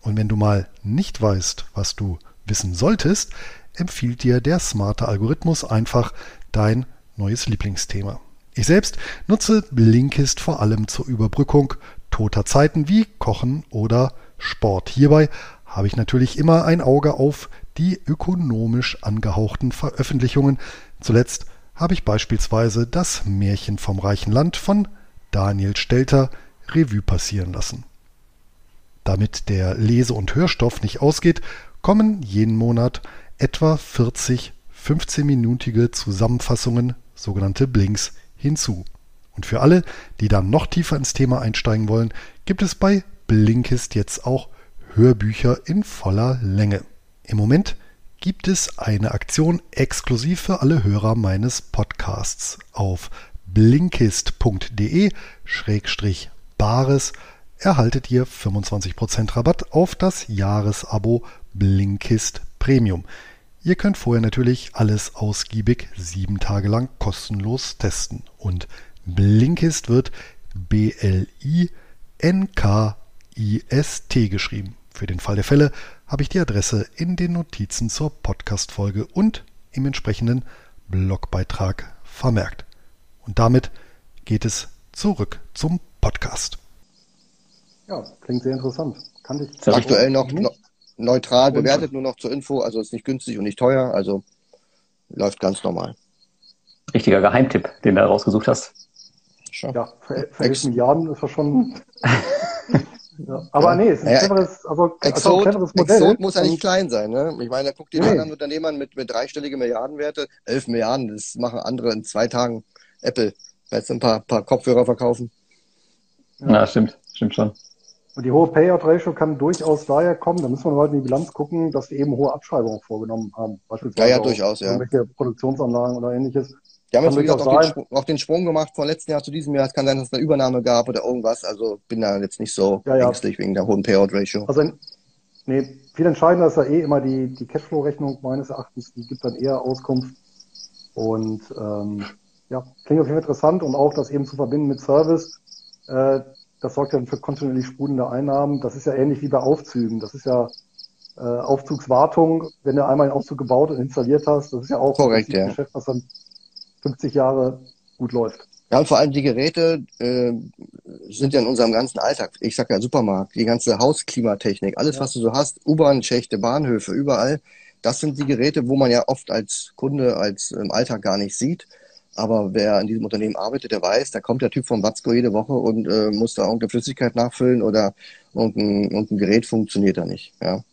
Und wenn du mal nicht weißt, was du wissen solltest, empfiehlt dir der smarte Algorithmus einfach dein neues Lieblingsthema. Ich selbst nutze Blinkist vor allem zur Überbrückung toter Zeiten wie Kochen oder Sport. Hierbei habe ich natürlich immer ein Auge auf die ökonomisch angehauchten Veröffentlichungen. Zuletzt habe ich beispielsweise das Märchen vom reichen Land von Daniel Stelter Revue passieren lassen. Damit der Lese- und Hörstoff nicht ausgeht, kommen jeden Monat etwa 40 15-minütige Zusammenfassungen, sogenannte Blinks, hinzu. Und für alle, die dann noch tiefer ins Thema einsteigen wollen, gibt es bei Blinkist jetzt auch Hörbücher in voller Länge. Im Moment gibt es eine Aktion exklusiv für alle Hörer meines Podcasts. Auf blinkist.de-bares erhaltet ihr 25% Rabatt auf das Jahresabo Blinkist Premium. Ihr könnt vorher natürlich alles ausgiebig sieben Tage lang kostenlos testen. Und Blinkist wird B-L-I-N-K-I-S-T geschrieben. Für den Fall der Fälle habe ich die Adresse in den Notizen zur Podcast-Folge und im entsprechenden Blogbeitrag vermerkt. Und damit geht es zurück zum Podcast. Ja, klingt sehr interessant. Kann ich aktuell noch, noch, neutral bewertet, nur noch zur Info. Also ist nicht günstig und nicht teuer. Also läuft ganz normal. Richtiger Geheimtipp, den du rausgesucht hast. Schon. Ja, für, für 11 Milliarden ist das schon. ja. Aber ja. nee, es ist ein cleveres, also, Exot, also ein cleveres Modell. Exot muss ja nicht klein sein. Ne? Ich meine, da guckt dir nee. anderen Unternehmern mit, mit dreistellige Milliardenwerte. 11 Milliarden, das machen andere in zwei Tagen. Apple, jetzt ein paar, paar Kopfhörer verkaufen. Ja, ja stimmt, stimmt schon. Und die hohe Payout-Ratio kann durchaus daher kommen, da müssen wir heute in die Bilanz gucken, dass die eben hohe Abschreibungen vorgenommen haben. Beispielsweise ja, ja, durchaus, ja. Irgendwelche Produktionsanlagen oder ähnliches. Die haben jetzt wieder auch, den Sprung, auch den Sprung gemacht von letzten Jahr zu diesem Jahr. Es kann sein, dass es eine Übernahme gab oder irgendwas. Also bin da jetzt nicht so ja, ja. ängstlich wegen der hohen Payout-Ratio. Also, nee, viel entscheidender ist ja eh immer die, die Cashflow-Rechnung meines Erachtens. Die gibt dann eher Auskunft. Und ähm, ja, klingt auf jeden Fall interessant und auch das eben zu verbinden mit Service. Äh, das sorgt ja für kontinuierlich sprudelnde Einnahmen. Das ist ja ähnlich wie bei Aufzügen. Das ist ja äh, Aufzugswartung, wenn du einmal einen Aufzug gebaut und installiert hast, das ist ja auch Korrekt, ein ja. Geschäft, was dann 50 Jahre gut läuft. Ja, und vor allem die Geräte äh, sind ja in unserem ganzen Alltag. Ich sag ja Supermarkt, die ganze Hausklimatechnik, alles, ja. was du so hast, U-Bahn-Schächte, Bahnhöfe, überall. Das sind die Geräte, wo man ja oft als Kunde, als im Alltag gar nicht sieht. Aber wer in diesem Unternehmen arbeitet, der weiß, da kommt der Typ vom Watzko jede Woche und äh, muss da irgendeine Flüssigkeit nachfüllen oder irgendein, irgendein Gerät funktioniert da nicht. Ja.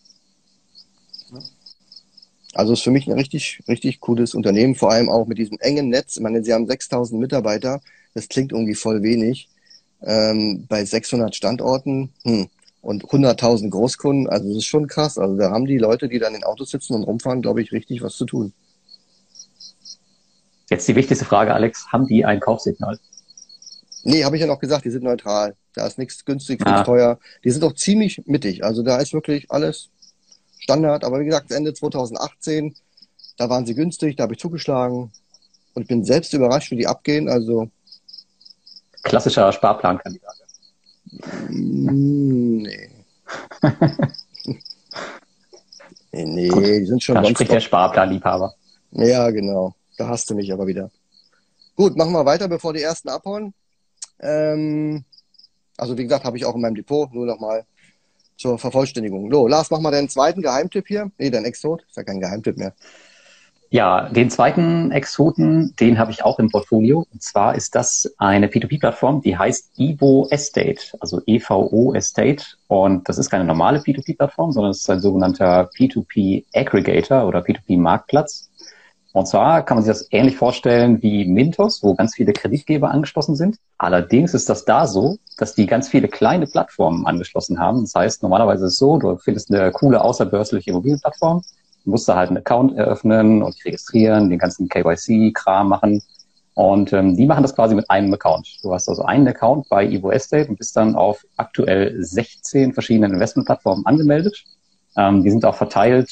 Also ist für mich ein richtig, richtig cooles Unternehmen, vor allem auch mit diesem engen Netz. Ich meine, sie haben 6000 Mitarbeiter, das klingt irgendwie voll wenig. Ähm, bei 600 Standorten hm, und 100.000 Großkunden, also das ist schon krass. Also da haben die Leute, die dann in Autos sitzen und rumfahren, glaube ich, richtig was zu tun. Jetzt die wichtigste Frage, Alex, haben die ein Kaufsignal? Nee, habe ich ja noch gesagt, die sind neutral. Da ist nichts günstig, nichts ah. teuer. Die sind auch ziemlich mittig. Also da ist wirklich alles Standard. Aber wie gesagt, Ende 2018, da waren sie günstig, da habe ich zugeschlagen. Und ich bin selbst überrascht, wie die abgehen. Also Klassischer Sparplankandidat. Mm, nee. nee, nee, die sind schon da spricht der Sparplanliebhaber. Ja, genau. Da hast du mich aber wieder. Gut, machen wir weiter, bevor die ersten abhauen. Ähm, also wie gesagt, habe ich auch in meinem Depot, nur nochmal zur Vervollständigung. So, Lars, mach mal deinen zweiten Geheimtipp hier. Nee, dein Exot, ist ja kein Geheimtipp mehr. Ja, den zweiten Exoten, den habe ich auch im Portfolio. Und zwar ist das eine P2P-Plattform, die heißt Evo Estate, also EVO Estate. Und das ist keine normale P2P-Plattform, sondern es ist ein sogenannter P2P Aggregator oder P2P Marktplatz. Und zwar kann man sich das ähnlich vorstellen wie Mintos, wo ganz viele Kreditgeber angeschlossen sind. Allerdings ist das da so, dass die ganz viele kleine Plattformen angeschlossen haben. Das heißt, normalerweise ist es so, du findest eine coole außerbörsliche Immobilienplattform musst du halt einen Account eröffnen und dich registrieren, den ganzen KYC-Kram machen. Und ähm, die machen das quasi mit einem Account. Du hast also einen Account bei Evo Estate und bist dann auf aktuell 16 verschiedenen Investmentplattformen angemeldet. Ähm, die sind auch verteilt,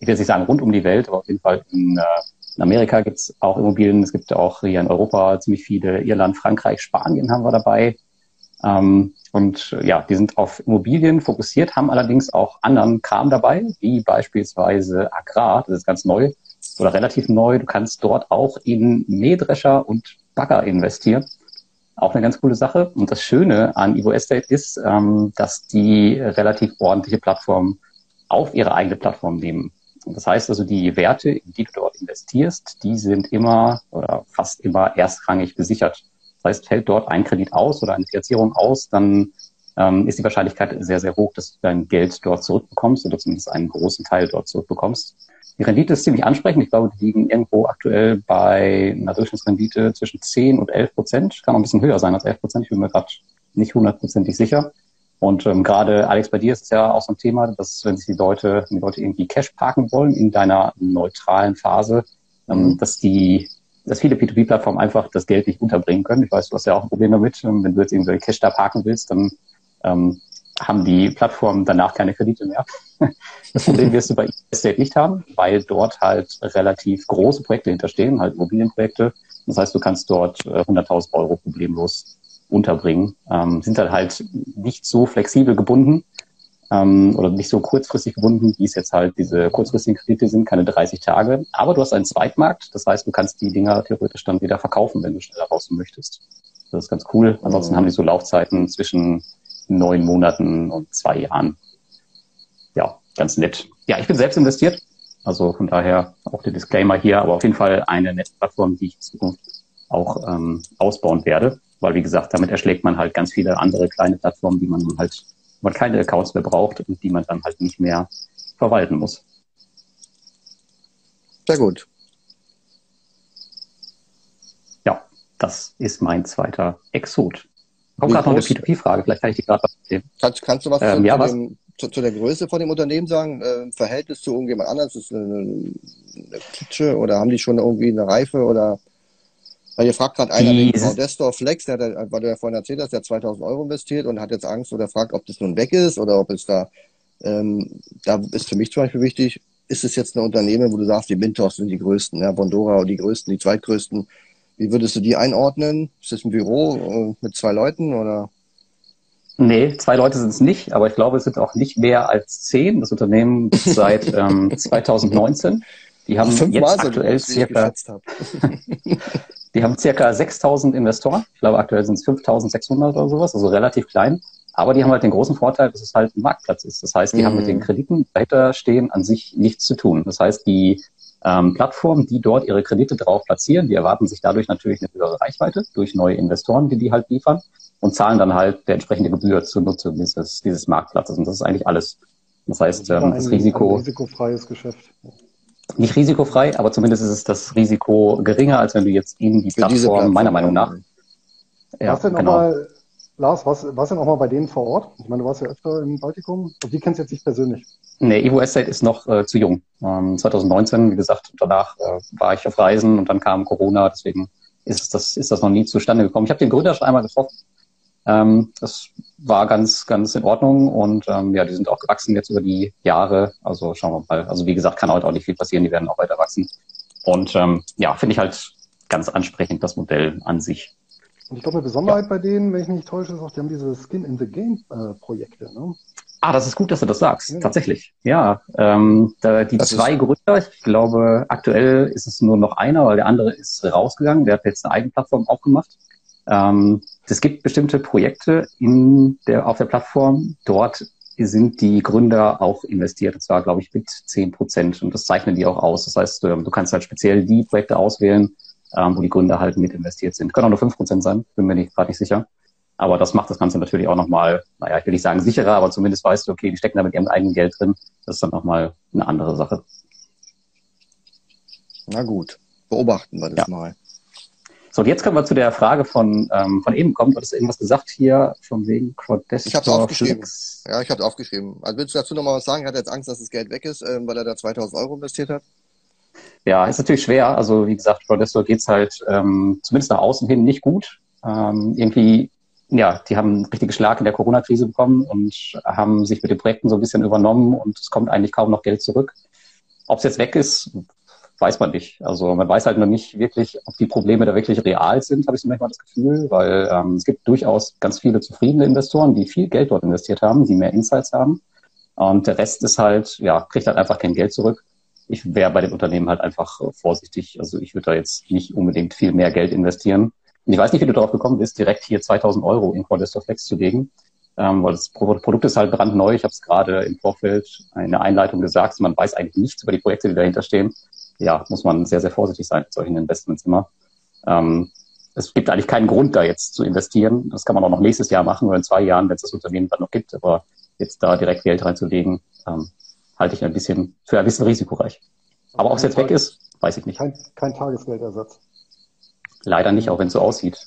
ich will jetzt nicht sagen rund um die Welt, aber auf jeden Fall in, äh, in Amerika gibt's auch Immobilien, es gibt auch hier in Europa ziemlich viele, Irland, Frankreich, Spanien haben wir dabei. Ähm, und äh, ja, die sind auf Immobilien fokussiert, haben allerdings auch anderen Kram dabei, wie beispielsweise Agrar, das ist ganz neu oder relativ neu. Du kannst dort auch in Mähdrescher und Bagger investieren. Auch eine ganz coole Sache. Und das Schöne an Evo Estate ist, ähm, dass die relativ ordentliche Plattform auf ihre eigene Plattform nehmen. Das heißt also, die Werte, in die du dort investierst, die sind immer oder fast immer erstrangig besichert. Das heißt, fällt dort ein Kredit aus oder eine Finanzierung aus, dann ähm, ist die Wahrscheinlichkeit sehr, sehr hoch, dass du dein Geld dort zurückbekommst oder zumindest einen großen Teil dort zurückbekommst. Die Rendite ist ziemlich ansprechend. Ich glaube, die liegen irgendwo aktuell bei einer Durchschnittsrendite zwischen 10 und 11 Prozent. Kann auch ein bisschen höher sein als 11 Prozent. Ich bin mir gerade nicht hundertprozentig sicher. Und ähm, gerade, Alex, bei dir ist es ja auch so ein Thema, dass wenn sich die Leute, die Leute irgendwie Cash parken wollen in deiner neutralen Phase, ähm, mhm. dass die dass viele P2P-Plattformen einfach das Geld nicht unterbringen können. Ich weiß, du hast ja auch ein Problem damit. Ähm, wenn du jetzt irgendwie Cash da parken willst, dann ähm, haben die Plattformen danach keine Kredite mehr. Das Problem wirst du bei Estate nicht haben, weil dort halt relativ große Projekte hinterstehen, halt Immobilienprojekte. Das heißt, du kannst dort 100.000 äh, Euro problemlos unterbringen. Ähm, sind dann halt nicht so flexibel gebunden ähm, oder nicht so kurzfristig gebunden, wie es jetzt halt diese kurzfristigen Kredite sind, keine 30 Tage. Aber du hast einen Zweitmarkt, das heißt, du kannst die Dinger theoretisch dann wieder verkaufen, wenn du schneller raus möchtest. Das ist ganz cool. Ansonsten mhm. haben die so Laufzeiten zwischen neun Monaten und zwei Jahren. Ja, ganz nett. Ja, ich bin selbst investiert. Also von daher auch der Disclaimer hier, aber auf jeden Fall eine nette Plattform, die ich in Zukunft auch ähm, ausbauen werde. Weil, wie gesagt, damit erschlägt man halt ganz viele andere kleine Plattformen, die man halt man keine Accounts mehr braucht und die man dann halt nicht mehr verwalten muss. Sehr gut. Ja, das ist mein zweiter Exot. Kommt gerade noch eine P2P-Frage, vielleicht kann ich die gerade was erzählen. Kannst, kannst du was, ähm, zu, ja, was? Dem, zu, zu, der Größe von dem Unternehmen sagen? Äh, Verhältnis zu irgendjemand anders? Ist eine, eine Klitsche oder haben die schon irgendwie eine Reife oder weil ihr fragt gerade einer, den Destor Flex, der, der, weil du ja vorhin erzählt hast, der 2000 Euro investiert und hat jetzt Angst oder fragt, ob das nun weg ist oder ob es da, ähm, da ist für mich zum Beispiel wichtig, ist es jetzt ein Unternehmen, wo du sagst, die Mintos sind die größten, ja, Bondora die größten, die zweitgrößten. Wie würdest du die einordnen? Ist das ein Büro äh, mit zwei Leuten oder? Nee, zwei Leute sind es nicht, aber ich glaube, es sind auch nicht mehr als zehn. Das Unternehmen seit ähm, 2019. Die haben jetzt aktuell circa, Die haben circa 6000 Investoren. Ich glaube, aktuell sind es 5600 oder sowas, also relativ klein. Aber die haben halt den großen Vorteil, dass es halt ein Marktplatz ist. Das heißt, die mhm. haben mit den mhm. Krediten dahinter stehen an sich nichts zu tun. Das heißt, die ähm, Plattformen, die dort ihre Kredite drauf platzieren, die erwarten sich dadurch natürlich eine höhere Reichweite durch neue Investoren, die die halt liefern und zahlen dann halt der entsprechende Gebühr zur Nutzung dieses, dieses Marktplatzes. Und das ist eigentlich alles. Das heißt, das, ähm, das Risiko. Ein risikofreies Geschäft nicht risikofrei, aber zumindest ist es das Risiko geringer, als wenn du jetzt in die Plattform, Plattform, meiner Meinung nach. Ja, was denn genau. nochmal, Lars, was, was denn auch mal bei denen vor Ort? Ich meine, du warst ja öfter im Baltikum und die kennst du jetzt nicht persönlich. Nee, Evo Estate ist noch äh, zu jung. Ähm, 2019, wie gesagt, danach äh, war ich auf Reisen und dann kam Corona, deswegen ist das, ist das noch nie zustande gekommen. Ich habe den Gründer schon einmal getroffen. Ähm, das war ganz, ganz in Ordnung und ähm, ja, die sind auch gewachsen jetzt über die Jahre. Also schauen wir mal. Also wie gesagt, kann heute auch nicht viel passieren, die werden auch weiter wachsen. Und ähm, ja, finde ich halt ganz ansprechend, das Modell an sich. Und ich glaube, eine Besonderheit ja. bei denen, wenn ich mich nicht täusche, ist auch, die haben diese Skin in the Game äh, Projekte. Ne? Ah, das ist gut, dass du das sagst. Ja. Tatsächlich. Ja, ähm, da, die das zwei Gründer, ich glaube, aktuell ist es nur noch einer, weil der andere ist rausgegangen. Der hat jetzt eine eigene Plattform aufgemacht. Ähm, es gibt bestimmte Projekte in der, auf der Plattform. Dort sind die Gründer auch investiert. Und zwar, glaube ich, mit zehn Prozent. Und das zeichnen die auch aus. Das heißt, ähm, du kannst halt speziell die Projekte auswählen, ähm, wo die Gründer halt mit investiert sind. Können auch nur fünf Prozent sein, bin mir gerade nicht sicher. Aber das macht das Ganze natürlich auch nochmal, naja, ich will nicht sagen sicherer, aber zumindest weißt du, okay, die stecken da mit ihrem eigenen Geld drin. Das ist dann nochmal eine andere Sache. Na gut, beobachten wir das ja. mal. So, und jetzt kommen wir zu der Frage von, ähm, von eben kommt. Du hast irgendwas gesagt hier von wegen Crowdestor. Ich habe es aufgeschrieben. Ja, ich habe es aufgeschrieben. Also willst du dazu nochmal was sagen? Er hat jetzt Angst, dass das Geld weg ist, ähm, weil er da 2000 Euro investiert hat? Ja, ist natürlich schwer. Also wie gesagt, Crowdestor geht's halt ähm, zumindest nach außen hin nicht gut. Ähm, irgendwie, ja, die haben einen richtigen Schlag in der Corona-Krise bekommen und haben sich mit den Projekten so ein bisschen übernommen und es kommt eigentlich kaum noch Geld zurück. Ob es jetzt weg ist, weiß man nicht. Also man weiß halt noch nicht wirklich, ob die Probleme da wirklich real sind, habe ich so manchmal das Gefühl, weil ähm, es gibt durchaus ganz viele zufriedene Investoren, die viel Geld dort investiert haben, die mehr Insights haben. Und der Rest ist halt, ja, kriegt halt einfach kein Geld zurück. Ich wäre bei den Unternehmen halt einfach vorsichtig. Also ich würde da jetzt nicht unbedingt viel mehr Geld investieren. Und ich weiß nicht, wie du darauf gekommen bist, direkt hier 2000 Euro in Quadestor Flex zu legen ähm, weil das Produkt ist halt brandneu. Ich habe es gerade im Vorfeld in der Einleitung gesagt. Man weiß eigentlich nichts über die Projekte, die dahinter stehen ja, muss man sehr, sehr vorsichtig sein mit solchen Investments immer. Ähm, es gibt eigentlich keinen Grund, da jetzt zu investieren. Das kann man auch noch nächstes Jahr machen oder in zwei Jahren, wenn es das Unternehmen dann noch gibt. Aber jetzt da direkt Geld reinzulegen, ähm, halte ich ein bisschen für ein bisschen risikoreich. Aber ob es jetzt weg ist, weiß ich nicht. Kein, kein Tagesgeldersatz. Leider nicht, auch wenn es so aussieht.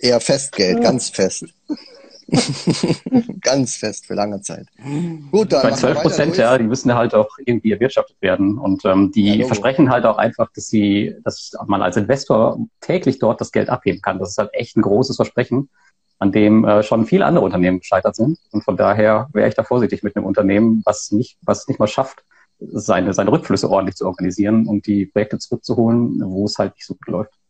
Eher Festgeld, ganz fest. Ganz fest für lange Zeit. Gut, dann. Bei 12 Prozent, ja, die müssen halt auch irgendwie erwirtschaftet werden. Und ähm, die ja, versprechen halt auch einfach, dass sie, dass man als Investor täglich dort das Geld abheben kann. Das ist halt echt ein großes Versprechen, an dem äh, schon viele andere Unternehmen gescheitert sind. Und von daher wäre ich da vorsichtig mit einem Unternehmen, was nicht, was nicht mal schafft, seine, seine Rückflüsse ordentlich zu organisieren und die Projekte zurückzuholen, wo es halt nicht so gut läuft.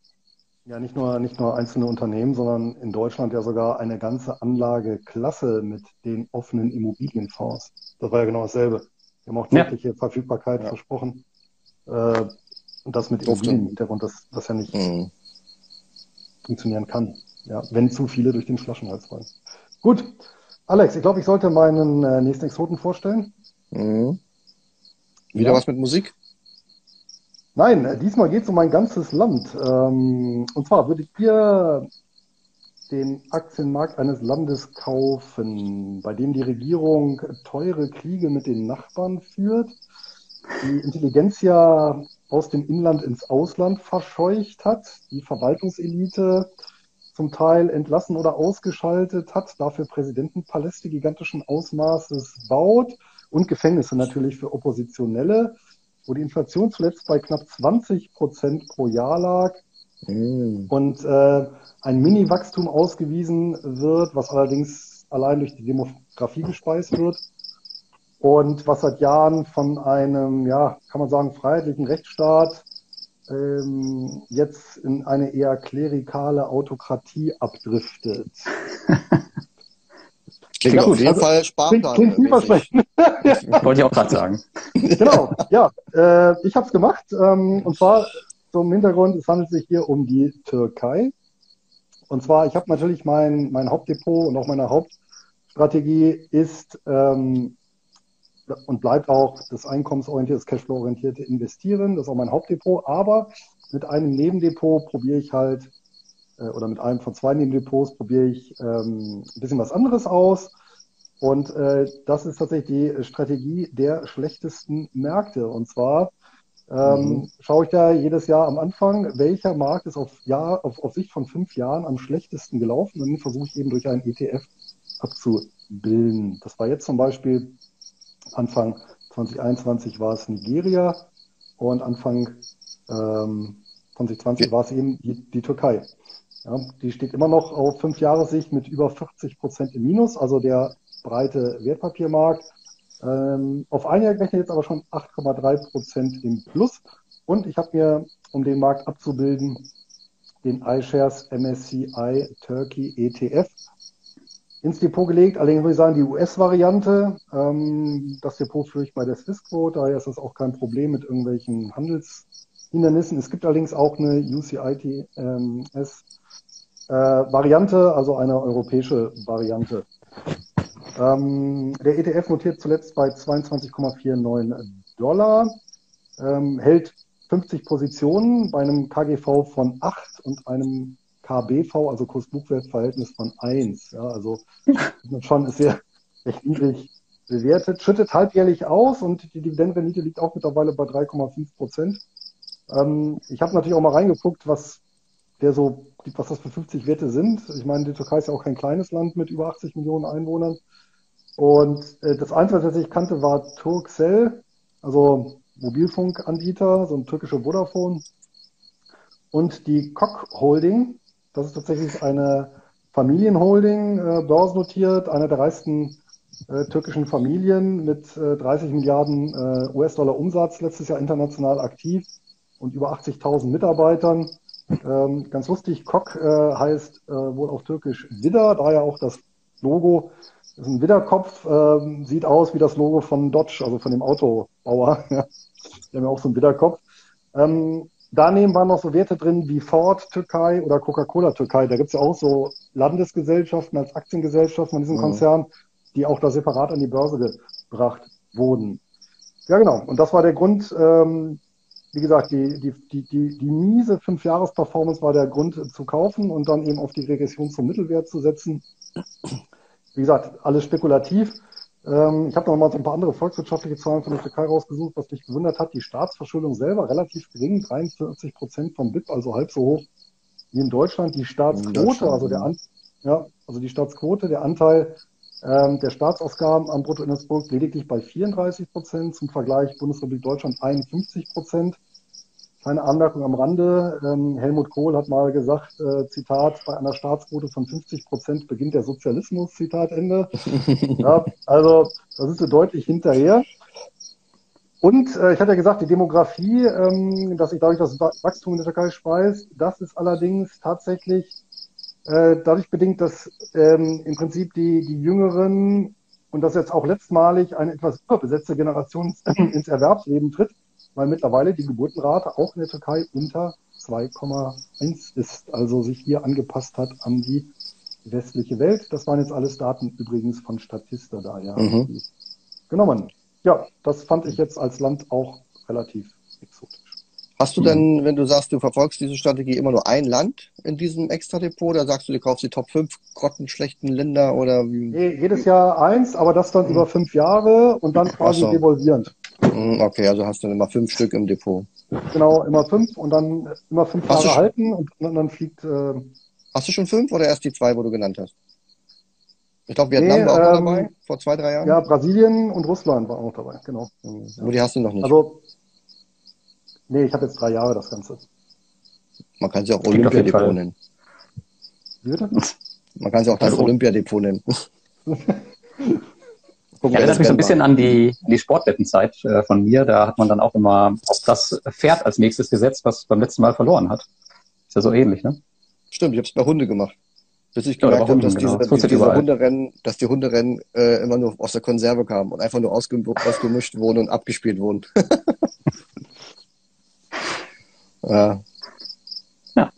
Ja, nicht nur, nicht nur einzelne Unternehmen, sondern in Deutschland ja sogar eine ganze Anlageklasse mit den offenen Immobilienfonds. Das war ja genau dasselbe. Wir haben auch tägliche ja. Verfügbarkeit ja. versprochen. Äh, und das mit Immobilienhintergrund, das, das ja nicht mhm. funktionieren kann. Ja, wenn zu viele durch den Flaschenhals fallen. Gut. Alex, ich glaube, ich sollte meinen äh, nächsten Exoten vorstellen. Mhm. Wieder ja. was mit Musik? Nein, äh, diesmal geht es um ein ganzes Land. Ähm, und zwar würdet ihr den Aktienmarkt eines Landes kaufen, bei dem die Regierung teure Kriege mit den Nachbarn führt, die Intelligenz ja aus dem Inland ins Ausland verscheucht hat, die Verwaltungselite zum Teil entlassen oder ausgeschaltet hat, dafür Präsidentenpaläste gigantischen Ausmaßes baut und Gefängnisse natürlich für Oppositionelle wo die Inflation zuletzt bei knapp 20 Prozent pro Jahr lag mm. und äh, ein Mini-Wachstum ausgewiesen wird, was allerdings allein durch die Demografie gespeist wird und was seit Jahren von einem, ja, kann man sagen, freiheitlichen Rechtsstaat ähm, jetzt in eine eher klerikale Autokratie abdriftet. Klingt ja, auf jeden also, Fall Sparplan. Klingt, klingt vielversprechend. Wollte ich auch gerade sagen. Genau, ja. Äh, ich habe es gemacht. Ähm, und zwar zum Hintergrund, es handelt sich hier um die Türkei. Und zwar, ich habe natürlich mein, mein Hauptdepot und auch meine Hauptstrategie ist ähm, und bleibt auch das einkommensorientierte, das Cashflow-orientierte Investieren. Das ist auch mein Hauptdepot. Aber mit einem Nebendepot probiere ich halt äh, oder mit einem von zwei Nebendepots probiere ich ähm, ein bisschen was anderes aus. Und äh, das ist tatsächlich die Strategie der schlechtesten Märkte. Und zwar ähm, mhm. schaue ich da jedes Jahr am Anfang, welcher Markt ist auf, Jahr, auf, auf Sicht von fünf Jahren am schlechtesten gelaufen. Und dann versuche ich eben durch einen ETF abzubilden. Das war jetzt zum Beispiel Anfang 2021 war es Nigeria und Anfang ähm, 2020 war es eben die, die Türkei. Ja, die steht immer noch auf fünf Jahre Sicht mit über 40 Prozent im Minus, also der breite Wertpapiermarkt. Ähm, auf ein Jahr gerechnet jetzt aber schon 8,3 Prozent im Plus. Und ich habe mir, um den Markt abzubilden, den iShares MSCI Turkey ETF ins Depot gelegt. Allerdings muss ich sagen, die US-Variante, ähm, das Depot führe ich bei der Swissquote, daher ist das auch kein Problem mit irgendwelchen Handelshindernissen. Es gibt allerdings auch eine UCITS-Variante, äh, also eine europäische Variante. Ähm, der ETF notiert zuletzt bei 22,49 Dollar, ähm, hält 50 Positionen bei einem KGV von 8 und einem KBV, also Kurs-Buchwert-Verhältnis von 1. Ja, also schon sehr recht niedrig bewertet, schüttet halbjährlich aus und die Dividendenrendite liegt auch mittlerweile bei 3,5 Prozent. Ähm, ich habe natürlich auch mal reingeguckt, was der so, was das für 50 Werte sind. Ich meine, die Türkei ist ja auch kein kleines Land mit über 80 Millionen Einwohnern. Und äh, das Einzige, was ich kannte, war Turkcell, also Mobilfunkanbieter, so ein türkischer Vodafone. Und die Koch Holding, das ist tatsächlich eine Familienholding, äh, börsennotiert, einer der reichsten äh, türkischen Familien mit äh, 30 Milliarden äh, US-Dollar Umsatz, letztes Jahr international aktiv und über 80.000 Mitarbeitern. Ähm, ganz lustig, Kok äh, heißt äh, wohl auf Türkisch Widder, daher auch das Logo das ist ein Widderkopf, äh, sieht aus wie das Logo von Dodge, also von dem Autobauer. Die haben ja auch so einen Widderkopf. Ähm, daneben waren noch so Werte drin wie Ford Türkei oder Coca-Cola Türkei. Da gibt's ja auch so Landesgesellschaften als Aktiengesellschaften an diesem mhm. Konzern, die auch da separat an die Börse gebracht wurden. Ja, genau. Und das war der Grund, ähm, wie gesagt, die, die, die, die, die miese Fünf-Jahres-Performance war der Grund zu kaufen und dann eben auf die Regression zum Mittelwert zu setzen wie gesagt, alles spekulativ. Ähm, ich habe noch mal so ein paar andere volkswirtschaftliche Zahlen von der Türkei rausgesucht, was mich gewundert hat. Die Staatsverschuldung selber relativ gering, 43 Prozent vom BIP, also halb so hoch wie in Deutschland. Die Staatsquote, also der An ja, also die Staatsquote, der Anteil ähm, der Staatsausgaben am Bruttoinlandsprodukt lediglich bei 34 Prozent. Zum Vergleich Bundesrepublik Deutschland 51 Prozent. Kleine Anmerkung am Rande. Ähm, Helmut Kohl hat mal gesagt, äh, Zitat, bei einer Staatsquote von 50 Prozent beginnt der Sozialismus, Zitat Ende. ja, also da sind wir deutlich hinterher. Und äh, ich hatte ja gesagt, die Demografie, ähm, dass sich dadurch das Wachstum in der Türkei speist, das ist allerdings tatsächlich äh, dadurch bedingt, dass ähm, im Prinzip die, die Jüngeren und das jetzt auch letztmalig eine etwas überbesetzte Generation ins Erwerbsleben tritt weil mittlerweile die Geburtenrate auch in der Türkei unter 2,1 ist, also sich hier angepasst hat an die westliche Welt. Das waren jetzt alles Daten übrigens von Statista da, ja. Mhm. Genommen. Ja, das fand ich jetzt als Land auch relativ exotisch. Hast du denn, wenn du sagst, du verfolgst diese Strategie, immer nur ein Land in diesem Extra-Depot oder sagst du, du kaufst die Top 5 grottenschlechten Länder oder wie? Nee, jedes Jahr eins, aber das dann mhm. über fünf Jahre und dann quasi so. devolvierend. Mhm, okay, also hast du immer fünf Stück im Depot. Genau, immer fünf und dann immer fünf hast Jahre halten und dann fliegt. Äh, hast du schon fünf oder erst die zwei, wo du genannt hast? Ich glaube, Vietnam nee, war auch ähm, dabei, vor zwei, drei Jahren. Ja, Brasilien und Russland waren auch dabei, genau. Aber die hast du noch nicht. Also, nee, ich habe jetzt drei Jahre das Ganze. Man kann sie auch Olympiadepot nennen. Wie das? Man kann sie auch das also, Olympiadepot nennen. Gucken, ja, erinnert mich so ein bisschen an die, die Sportwettenzeit äh, von mir. Da hat man dann auch immer auf das Pferd als nächstes gesetzt, was beim letzten Mal verloren hat. Ist ja so ähnlich, ne? Stimmt, ich habe es bei Hunde gemacht. Bis ich gemerkt habe, dass, genau. diese, das diese Hunderennen, dass die Hunderennen äh, immer nur aus der Konserve kamen und einfach nur ausgem ausgemischt wurden und abgespielt wurden. ja. ja.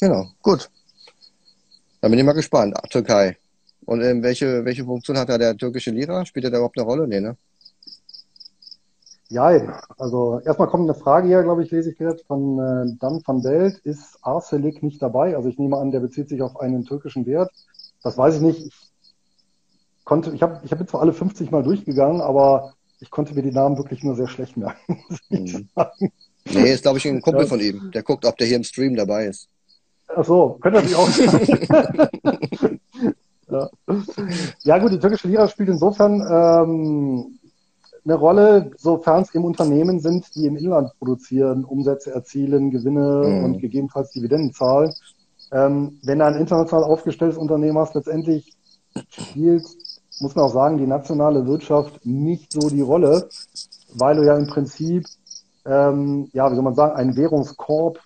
Genau, gut. Dann bin ich mal gespannt. Türkei. Und ähm, welche, welche Funktion hat da der türkische Lira? Spielt er da überhaupt eine Rolle? Nee, ne? Ja, also erstmal kommt eine Frage hier, glaube ich, lese ich gerade von äh, Dan van Belt. Ist Arcelik nicht dabei? Also ich nehme an, der bezieht sich auf einen türkischen Wert. Das weiß ich nicht. Ich konnte, ich habe ich hab jetzt zwar alle 50 Mal durchgegangen, aber ich konnte mir die Namen wirklich nur sehr schlecht merken. Mhm. Nee, ist glaube ich ein Kumpel ja. von ihm. Der guckt, ob der hier im Stream dabei ist. Ach so, könnte natürlich auch sein. Ja. ja gut, die türkische Lira spielt insofern ähm, eine Rolle, sofern es im Unternehmen sind, die im Inland produzieren, Umsätze erzielen, Gewinne mhm. und gegebenenfalls Dividenden zahlen. Ähm, wenn du ein international aufgestelltes Unternehmen hast, letztendlich spielt, muss man auch sagen, die nationale Wirtschaft nicht so die Rolle, weil du ja im Prinzip, ähm, ja, wie soll man sagen, einen Währungskorb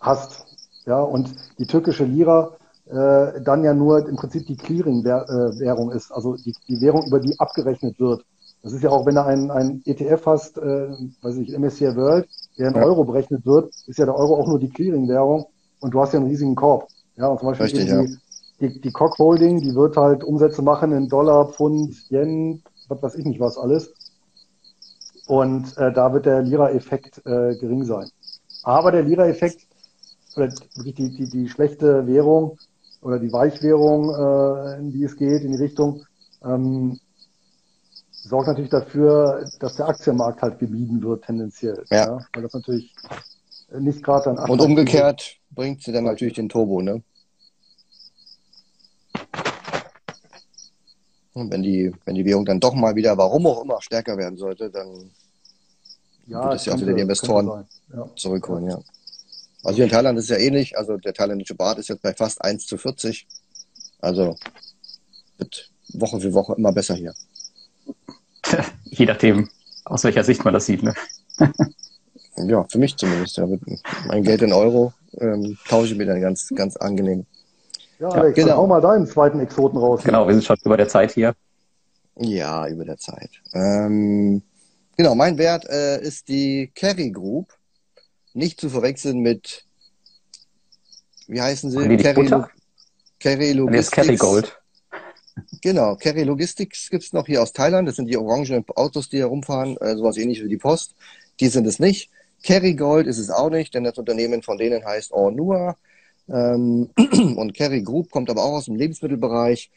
hast. Ja, und die türkische Lira äh, dann ja nur im Prinzip die Clearing-Währung ist, also die, die Währung, über die abgerechnet wird. Das ist ja auch, wenn du einen, einen ETF hast, äh, weiß ich, MSCI World, der in Euro berechnet wird, ist ja der Euro auch nur die Clearing-Währung und du hast ja einen riesigen Korb. Ja, und zum Beispiel Richtig, die, ja. die, die Cock Holding, die wird halt Umsätze machen in Dollar, Pfund, Yen, was weiß ich nicht was alles. Und äh, da wird der Lira-Effekt äh, gering sein. Aber der Lira-Effekt, oder wirklich die, die, die schlechte Währung oder die Weichwährung, äh, in die es geht, in die Richtung, ähm, sorgt natürlich dafür, dass der Aktienmarkt halt gemieden wird tendenziell. Ja. ja weil das natürlich nicht gerade dann Und umgekehrt bringt sie dann natürlich den Turbo, ne? Und wenn die, wenn die Währung dann doch mal wieder, warum auch immer, stärker werden sollte, dann ja, wird es ja auch wieder die Investoren. Ja. zurückholen, ja. Also hier in Thailand ist es ja ähnlich. Also der thailändische Baht ist jetzt bei fast 1 zu 40. Also wird Woche für Woche immer besser hier. Je nachdem, aus welcher Sicht man das sieht. Ne? Ja, für mich zumindest. Ja, mein Geld in Euro ähm, tausche ich mir dann ganz, ganz angenehm. Ja, Alex, genau. dann hau mal deinen zweiten Exoten raus. Genau, wir sind schon über der Zeit hier. Ja, über der Zeit. Ähm, genau, mein Wert äh, ist die Kerry Group. Nicht zu verwechseln mit, wie heißen sie? Kerry, Butter? Lo- Kerry Logistics. Kerry Gold. Genau, Kerry Logistics gibt's noch hier aus Thailand. Das sind die orangenen Autos, die hier rumfahren, äh, sowas ähnlich wie die Post. Die sind es nicht. Kerry Gold ist es auch nicht, denn das Unternehmen von denen heißt Ornua. Ähm, und Kerry Group kommt aber auch aus dem Lebensmittelbereich,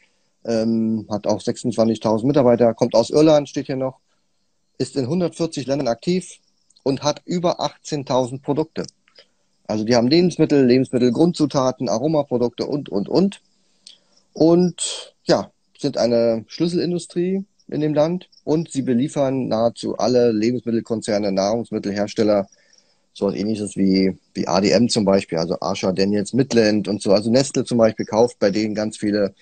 ähm, hat auch 26.000 Mitarbeiter, kommt aus Irland, steht hier noch, ist in 140 Ländern aktiv und hat über 18.000 Produkte. Also die haben Lebensmittel, Lebensmittelgrundzutaten, Aromaprodukte und, und, und. Und ja, sind eine Schlüsselindustrie in dem Land und sie beliefern nahezu alle Lebensmittelkonzerne, Nahrungsmittelhersteller, so was ähnliches wie, wie ADM zum Beispiel, also Asha, Daniels, Midland und so. Also Nestle zum Beispiel kauft bei denen ganz viele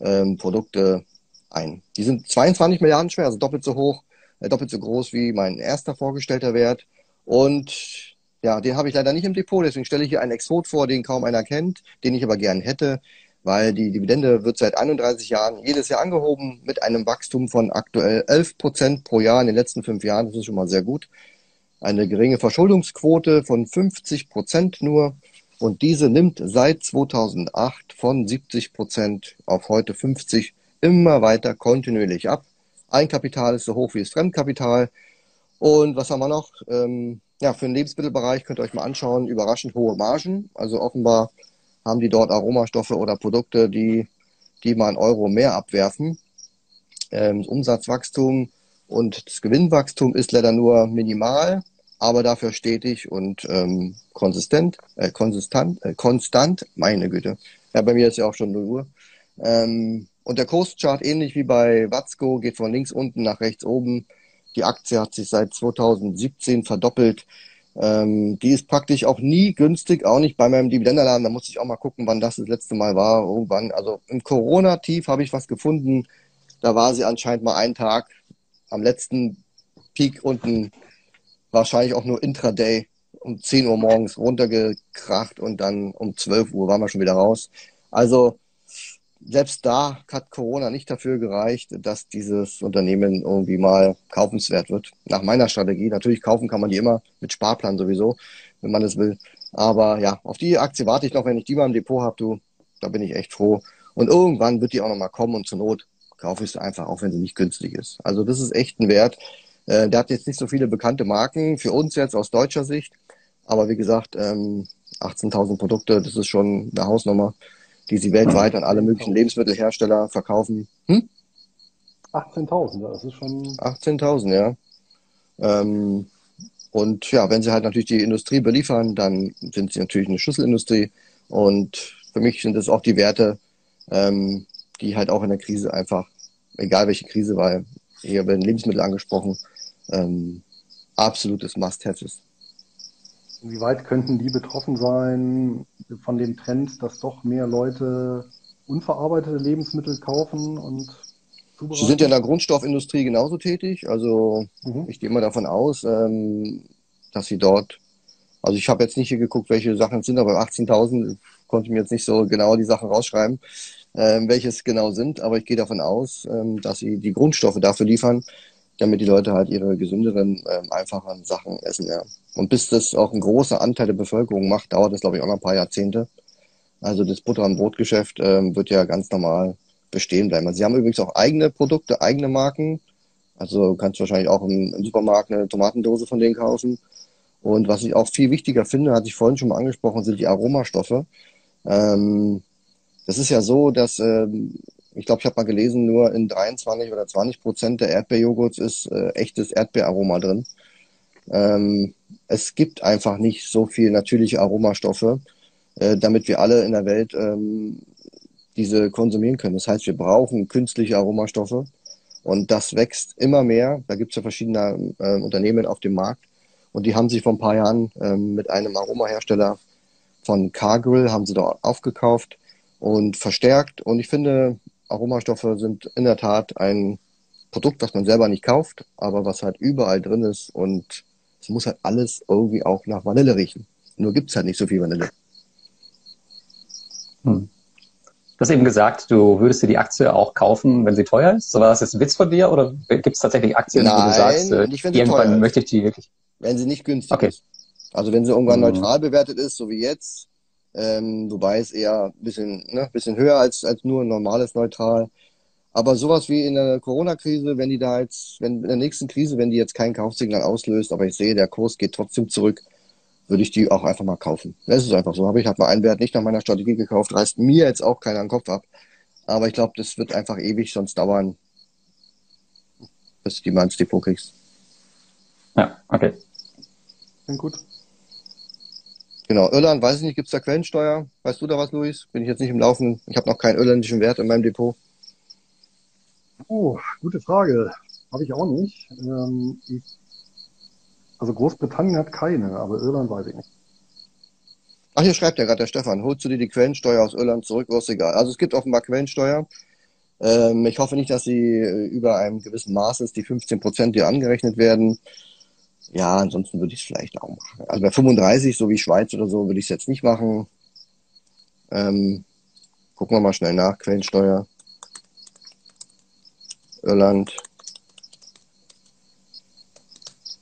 ähm, Produkte ein. Die sind 22 Milliarden schwer, also doppelt so hoch, doppelt so groß wie mein erster vorgestellter Wert. Und ja, den habe ich leider nicht im Depot, deswegen stelle ich hier einen Exot vor, den kaum einer kennt, den ich aber gern hätte, weil die Dividende wird seit 31 Jahren jedes Jahr angehoben mit einem Wachstum von aktuell 11 Prozent pro Jahr in den letzten fünf Jahren. Das ist schon mal sehr gut. Eine geringe Verschuldungsquote von 50 Prozent nur. Und diese nimmt seit 2008 von 70 Prozent auf heute 50 immer weiter kontinuierlich ab. Eigenkapital ist so hoch wie das Fremdkapital. Und was haben wir noch? Ähm, ja, für den Lebensmittelbereich könnt ihr euch mal anschauen, überraschend hohe Margen. Also offenbar haben die dort Aromastoffe oder Produkte, die, die mal einen Euro mehr abwerfen. Ähm, das Umsatzwachstum und das Gewinnwachstum ist leider nur minimal, aber dafür stetig und ähm, konsistent, äh, konsistent, äh, konstant, meine Güte. Ja, bei mir ist ja auch schon 0 Uhr. Ähm, und der Kurschart, ähnlich wie bei Watzko, geht von links unten nach rechts oben. Die Aktie hat sich seit 2017 verdoppelt. Ähm, die ist praktisch auch nie günstig, auch nicht bei meinem Dividendenalarm. Da muss ich auch mal gucken, wann das das letzte Mal war. Irgendwann. Also im Corona-Tief habe ich was gefunden. Da war sie anscheinend mal einen Tag am letzten Peak unten, wahrscheinlich auch nur Intraday, um 10 Uhr morgens runtergekracht und dann um 12 Uhr waren wir schon wieder raus. Also selbst da hat Corona nicht dafür gereicht, dass dieses Unternehmen irgendwie mal kaufenswert wird. Nach meiner Strategie. Natürlich kaufen kann man die immer mit Sparplan sowieso, wenn man es will. Aber ja, auf die Aktie warte ich noch, wenn ich die mal im Depot habe, du, da bin ich echt froh. Und irgendwann wird die auch nochmal kommen und zur Not kaufe ich sie einfach, auch wenn sie nicht günstig ist. Also das ist echt ein Wert. Äh, der hat jetzt nicht so viele bekannte Marken, für uns jetzt aus deutscher Sicht. Aber wie gesagt, ähm, 18.000 Produkte, das ist schon eine Hausnummer, die sie weltweit an alle möglichen Lebensmittelhersteller verkaufen. Hm? 18.000, ja, das ist schon. 18.000, ja. Ähm, und ja, wenn sie halt natürlich die Industrie beliefern, dann sind sie natürlich eine Schlüsselindustrie. Und für mich sind es auch die Werte, ähm, die halt auch in der Krise einfach, egal welche Krise, weil hier werden Lebensmittel angesprochen, ähm, absolutes Must-Have ist. Inwieweit könnten die betroffen sein von dem Trend, dass doch mehr Leute unverarbeitete Lebensmittel kaufen und zubereiten? Sie sind ja in der Grundstoffindustrie genauso tätig. Also Mhm. ich gehe mal davon aus, ähm, dass sie dort Also ich habe jetzt nicht hier geguckt, welche Sachen es sind, aber 18.000 konnte ich mir jetzt nicht so genau die Sachen rausschreiben, ähm, welches genau sind. Aber ich gehe davon aus, ähm, dass sie die Grundstoffe dafür liefern, damit die Leute halt ihre gesünderen, ähm, einfachen Sachen essen. Ja. Und bis das auch ein großer Anteil der Bevölkerung macht, dauert das, glaube ich, auch noch ein paar Jahrzehnte. Also das Butter- und Brotgeschäft ähm, wird ja ganz normal bestehen bleiben. Also sie haben übrigens auch eigene Produkte, eigene Marken. Also du kannst wahrscheinlich auch im, im Supermarkt eine Tomatendose von denen kaufen. Und was ich auch viel wichtiger finde, hatte ich vorhin schon mal angesprochen, sind die Aromastoffe. Ähm, das ist ja so, dass ähm, ich glaube, ich habe mal gelesen, nur in 23 oder 20 Prozent der Erdbeerjoghurts ist äh, echtes Erdbeeraroma drin. Ähm, es gibt einfach nicht so viel natürliche Aromastoffe, äh, damit wir alle in der Welt ähm, diese konsumieren können. Das heißt, wir brauchen künstliche Aromastoffe und das wächst immer mehr. Da gibt es ja verschiedene äh, Unternehmen auf dem Markt und die haben sich vor ein paar Jahren ähm, mit einem Aromahersteller von Cargill haben sie da aufgekauft und verstärkt. Und ich finde, Aromastoffe sind in der Tat ein Produkt, das man selber nicht kauft, aber was halt überall drin ist und es muss halt alles irgendwie auch nach Vanille riechen. Nur gibt's halt nicht so viel Vanille. Hm. Du hast eben gesagt, du würdest dir die Aktie auch kaufen, wenn sie teuer ist. So war das jetzt ein Witz von dir oder gibt es tatsächlich Aktien, Nein, wo du sagst, äh, nicht, irgendwann möchte ich die wirklich? Wenn sie nicht günstig Okay. ist. Also wenn sie irgendwann Mhm. neutral bewertet ist, so wie jetzt, ähm, wobei es eher ein bisschen, ne, bisschen höher als, als nur ein normales neutral. Aber sowas wie in der Corona-Krise, wenn die da jetzt, wenn in der nächsten Krise, wenn die jetzt kein Kaufsignal auslöst, aber ich sehe, der Kurs geht trotzdem zurück, würde ich die auch einfach mal kaufen. Das ist einfach so. Habe ich halt mal einen Wert nicht nach meiner Strategie gekauft, reißt mir jetzt auch keiner den Kopf ab. Aber ich glaube, das wird einfach ewig sonst dauern, bis du die mal ins Depot kriegst. Ja, okay. Klingt gut. Genau, Irland, weiß ich nicht, gibt's da Quellensteuer? Weißt du da was, Luis? Bin ich jetzt nicht im Laufen. Ich habe noch keinen irländischen Wert in meinem Depot. Oh, gute Frage. Habe ich auch nicht. Ähm, ich, also Großbritannien hat keine, aber Irland weiß ich nicht. Ach, hier schreibt ja gerade der Stefan, holst du dir die Quellensteuer aus Irland zurück, ist egal. Also es gibt offenbar Quellensteuer. Ähm, ich hoffe nicht, dass sie äh, über einem gewissen Maß ist, die 15 Prozent, die angerechnet werden. Ja, ansonsten würde ich es vielleicht auch machen. Also bei 35, so wie Schweiz oder so, würde ich es jetzt nicht machen. Ähm, gucken wir mal schnell nach, Quellensteuer. Irland.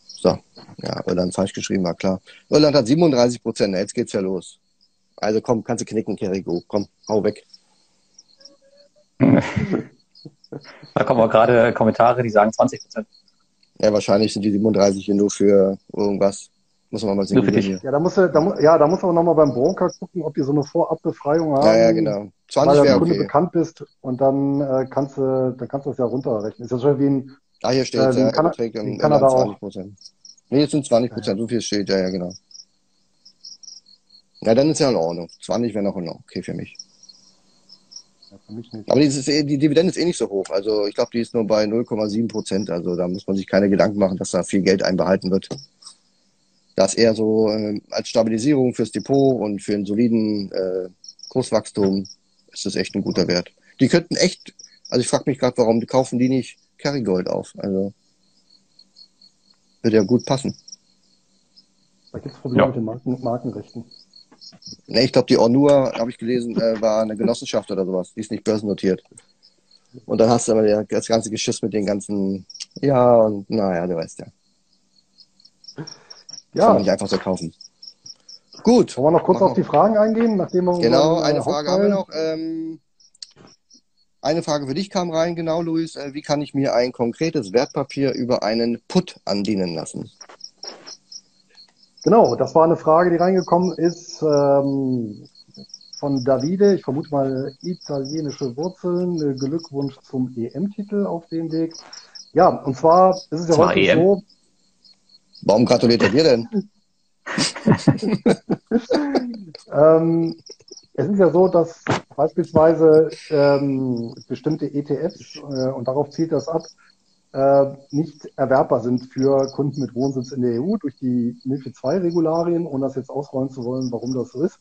So, ja, Irland falsch geschrieben, war klar. Irland hat 37 Prozent, jetzt geht's ja los. Also komm, kannst du knicken, Kerigo. Komm, hau weg. Da kommen auch gerade Kommentare, die sagen 20 Prozent. Ja, wahrscheinlich sind die 37 hier nur für irgendwas. Muss man mal sehen. Nur für wie dich. hier. Ja, da muss da, ja, da muss aber nochmal beim Broker gucken, ob die so eine Vorabbefreiung haben. Ja, ja, genau. Weil 20 du wäre Kunde okay. bekannt bist und dann äh, kannst du, dann kannst du das ja runterrechnen. Ist ja schon wie ein, Ah, hier steht Äh, ja, Kana- Überträge wie in in Kanada Irland auch. 20 Prozent. Nee, jetzt sind 20 Prozent, so viel steht, ja, ja, genau. Ja, dann ist ja in Ordnung. 20 wäre noch in Ordnung, okay für mich. Ja, für mich nicht. Aber die, ist eh, die Dividende ist eh nicht so hoch. Also ich glaube, die ist nur bei 0,7 Prozent. Also da muss man sich keine Gedanken machen, dass da viel Geld einbehalten wird. Das eher so äh, als Stabilisierung fürs Depot und für einen soliden äh, Kurswachstum ist das echt ein guter Wert. Die könnten echt, also ich frage mich gerade, warum kaufen die nicht Kerrygold auf? Also würde ja gut passen. Da gibt es Probleme Ja. mit den Marken, Markenrechten. Ne, ich glaube, die Ornur, habe ich gelesen, äh, war eine Genossenschaft oder sowas. Die ist nicht börsennotiert. Und dann hast du aber das ganze Geschiss mit den ganzen, ja, und naja, du weißt ja. Kann Ja, man nicht einfach so kaufen. Gut. wollen wir noch kurz Machen auf die Fragen eingehen, nachdem wir Genau, äh, eine Frage haben wir noch. Ähm, eine Frage für dich kam rein, genau, Luis. Äh, wie kann ich mir ein konkretes Wertpapier über einen Put andienen lassen? Genau, das war eine Frage, die reingekommen ist ähm, von Davide. Ich vermute mal italienische Wurzeln. Äh, Glückwunsch zum EM-Titel auf dem Weg. Ja, und zwar ist es ja Zwar häufig EM. so, Warum gratuliert er dir denn? ähm, es ist ja so, dass beispielsweise ähm, bestimmte ETFs, äh, und darauf zielt das ab, äh, nicht erwerbbar sind für Kunden mit Wohnsitz in der EU durch die MIFID II-Regularien, ohne das jetzt ausrollen zu wollen, warum das so ist.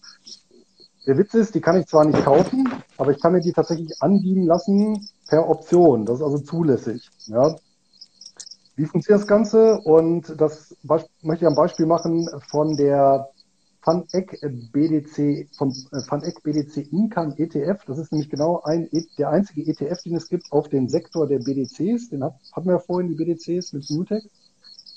Der Witz ist, die kann ich zwar nicht kaufen, aber ich kann mir die tatsächlich andienen lassen per Option. Das ist also zulässig. Ja. Wie funktioniert das Ganze? Und das möchte ich am Beispiel machen von der FunEck BDC, vom FunEck BDC Income ETF. Das ist nämlich genau ein, e, der einzige ETF, den es gibt auf den Sektor der BDCs. Den hat, hatten wir ja vorhin, die BDCs mit Newtek.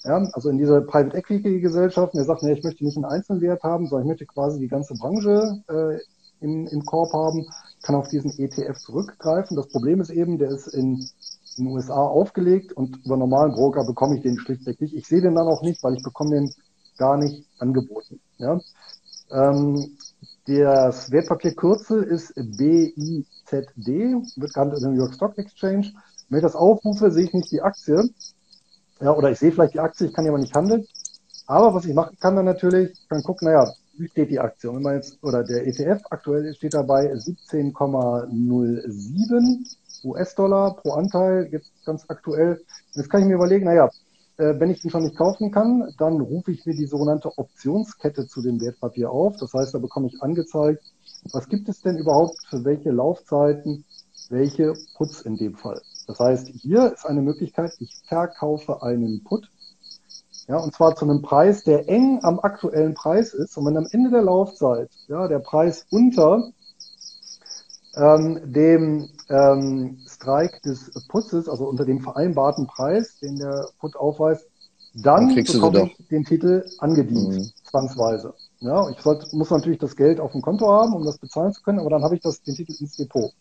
Ja, also in dieser Private Equity Gesellschaft, der sagt, nee, ich möchte nicht einen Einzelwert haben, sondern ich möchte quasi die ganze Branche äh, im, im Korb haben, kann auf diesen ETF zurückgreifen. Das Problem ist eben, der ist in, in den USA aufgelegt und über normalen Broker bekomme ich den schlichtweg nicht. Ich sehe den dann auch nicht, weil ich bekomme den gar nicht angeboten. Ja? Ähm, das Wertpapierkürzel ist BIZD, wird gehandelt in der New York Stock Exchange. Wenn ich das aufrufe, sehe ich nicht die Aktie. Ja, oder ich sehe vielleicht die Aktie, ich kann die aber nicht handeln. Aber was ich machen kann dann natürlich, ich kann gucken, naja, wie steht die Aktie? Und wenn man jetzt, oder der ETF aktuell steht dabei 17,07 US-Dollar pro Anteil, jetzt ganz aktuell. Jetzt kann ich mir überlegen, naja, wenn ich ihn schon nicht kaufen kann, dann rufe ich mir die sogenannte Optionskette zu dem Wertpapier auf. Das heißt, da bekomme ich angezeigt, was gibt es denn überhaupt für welche Laufzeiten, welche Puts in dem Fall. Das heißt, hier ist eine Möglichkeit, ich verkaufe einen Put, ja, und zwar zu einem Preis, der eng am aktuellen Preis ist. Und wenn am Ende der Laufzeit ja, der Preis unter ähm, dem ähm, Strike des Putzes, also unter dem vereinbarten Preis, den der Put aufweist, dann, dann bekomme ich den Titel angedient, mhm. zwangsweise. Ja, ich sollte, muss natürlich das Geld auf dem Konto haben, um das bezahlen zu können, aber dann habe ich das, den Titel ins Depot.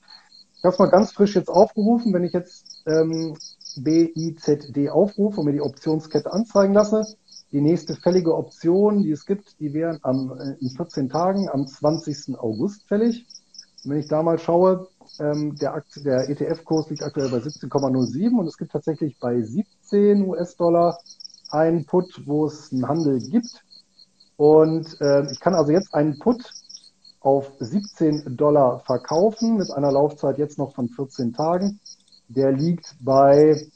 Ich habe es mal ganz frisch jetzt aufgerufen. Wenn ich jetzt ähm, BIZD aufrufe und mir die Optionskette anzeigen lasse, die nächste fällige Option, die es gibt, die wären am, äh, in 14 Tagen am 20. August fällig. Und wenn ich da mal schaue, ähm, der, der ETF-Kurs liegt aktuell bei 17,07 und es gibt tatsächlich bei 17 US-Dollar einen Put, wo es einen Handel gibt. Und äh, ich kann also jetzt einen Put auf 17 Dollar verkaufen mit einer Laufzeit jetzt noch von 14 Tagen. Der liegt bei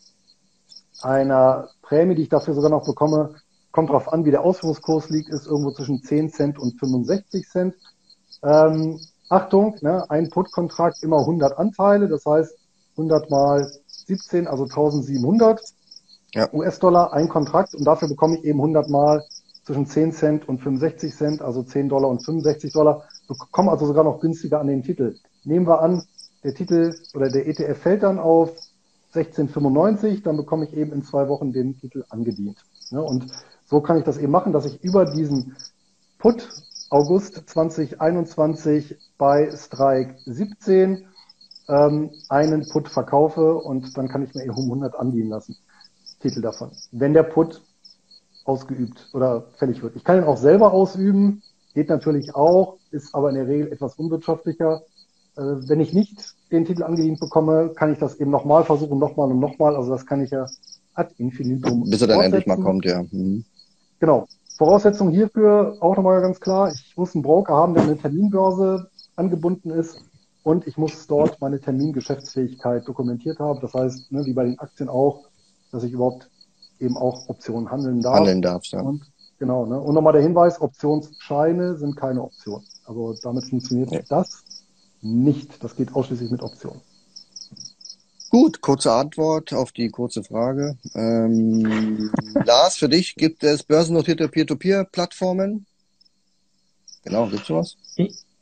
einer Prämie, die ich dafür sogar noch bekomme, kommt darauf an, wie der Ausführungskurs liegt, ist irgendwo zwischen 10 Cent und 65 Cent. Ähm, Achtung, ne, ein Put-Kontrakt immer 100 Anteile, das heißt 100 mal 17, also 1700 ja. US-Dollar, ein Kontrakt und dafür bekomme ich eben 100 mal zwischen 10 Cent und 65 Cent, also 10 Dollar und 65 Dollar bekommen also sogar noch günstiger an den Titel. Nehmen wir an, der Titel oder der ETF fällt dann auf 1695, dann bekomme ich eben in zwei Wochen den Titel angedient. Ja, und so kann ich das eben machen, dass ich über diesen Put August 2021 bei Strike 17 ähm, einen Put verkaufe und dann kann ich mir eben um 100 andienen lassen. Titel davon. Wenn der Put ausgeübt oder fällig wird. Ich kann ihn auch selber ausüben, geht natürlich auch, ist aber in der Regel etwas unwirtschaftlicher. Äh, wenn ich nicht den Titel angedient bekomme, kann ich das eben nochmal versuchen, nochmal und nochmal. Also das kann ich ja ad infinitum. Bis er dann endlich mal kommt, ja. Mhm. Genau. Voraussetzung hierfür auch nochmal ganz klar. Ich muss einen Broker haben, der eine Terminbörse angebunden ist und ich muss dort meine Termingeschäftsfähigkeit dokumentiert haben. Das heißt, ne, wie bei den Aktien auch, dass ich überhaupt eben auch Optionen handeln darf. Handeln darf, ja. Und Genau, ne? Und nochmal der Hinweis, Optionsscheine sind keine Option. Also damit funktioniert ja. das nicht. Das geht ausschließlich mit Optionen. Gut, kurze Antwort auf die kurze Frage. Ähm, Lars, für dich gibt es börsennotierte Peer-to-Peer-Plattformen? Genau, gibt es sowas?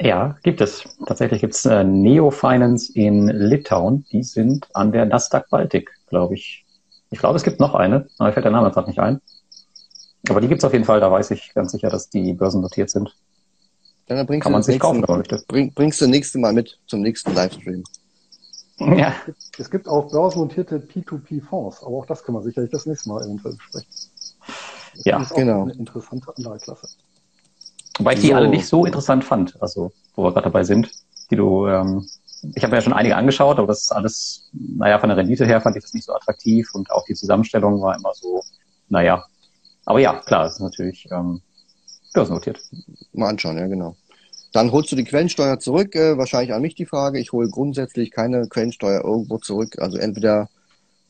Ja, gibt es. Tatsächlich gibt es äh, Neo Finance in Litauen. Die sind an der Nasdaq Baltic, glaube ich. Ich glaube, es gibt noch eine, aber mir fällt der Name gerade nicht ein. Aber die gibt's auf jeden Fall, da weiß ich ganz sicher, dass die börsennotiert sind. Dann bringst Kann man sich kaufen, wenn möchte. Bring, bringst du nächste Mal mit zum nächsten Livestream. Ja. Es gibt auch börsennotierte P2P-Fonds, aber auch das kann man sicherlich das nächste Mal eventuell besprechen. Das ja, ist genau. Eine interessante Anlageklasse. Wobei ich die so. alle nicht so interessant fand, also wo wir gerade dabei sind, die du, ähm, ich habe ja schon einige angeschaut, aber das ist alles, naja, von der Rendite her fand ich das nicht so attraktiv und auch die Zusammenstellung war immer so, naja, aber ja, klar, es ist natürlich ähm, börsennotiert. Mal anschauen, ja, genau. Dann holst du die Quellensteuer zurück, äh, wahrscheinlich an mich die Frage. Ich hole grundsätzlich keine Quellensteuer irgendwo zurück. Also entweder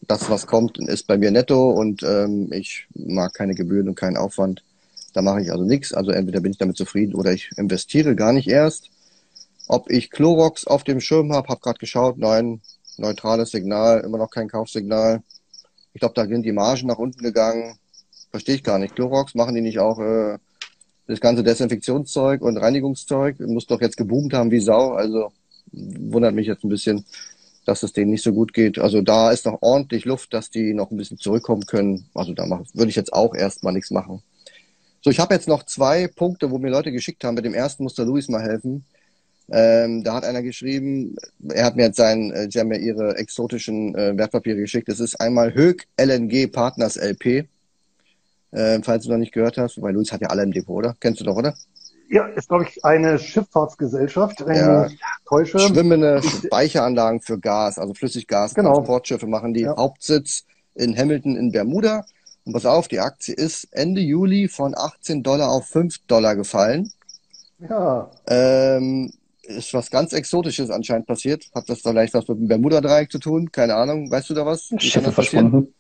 das, was kommt, ist bei mir netto und ähm, ich mag keine Gebühren und keinen Aufwand. Da mache ich also nichts. Also entweder bin ich damit zufrieden oder ich investiere gar nicht erst. Ob ich Clorox auf dem Schirm habe, habe gerade geschaut, nein, neutrales Signal, immer noch kein Kaufsignal. Ich glaube, da sind die Margen nach unten gegangen. Verstehe ich gar nicht. Clorox, machen die nicht auch äh, das ganze Desinfektionszeug und Reinigungszeug? Muss doch jetzt geboomt haben wie Sau. Also wundert mich jetzt ein bisschen, dass es denen nicht so gut geht. Also da ist noch ordentlich Luft, dass die noch ein bisschen zurückkommen können. Also da würde ich jetzt auch erstmal nichts machen. So, ich habe jetzt noch zwei Punkte, wo mir Leute geschickt haben. Mit dem ersten muss der Luis mal helfen. Ähm, da hat einer geschrieben, er hat mir jetzt sein, äh, sie haben mir ihre exotischen äh, Wertpapiere geschickt. Es ist einmal Höck LNG Partners LP. Äh, falls du noch nicht gehört hast, weil Luis hat ja alle im Depot, oder? Kennst du doch, oder? Ja, ist, glaube ich, eine Schifffahrtsgesellschaft, wenn Ja. ich mich täusche. Schwimmende Speicheranlagen für Gas, also Flüssiggas, Genau. Transportschiffe machen die. Ja. Hauptsitz in Hamilton in Bermuda. Und pass auf, die Aktie ist Ende Juli von 18 Dollar auf 5 Dollar gefallen. Ja, Ähm, ist was ganz Exotisches anscheinend passiert. Hat das vielleicht was mit dem Bermuda-Dreieck zu tun? Keine Ahnung. Weißt du da was? Schiffe verschwunden.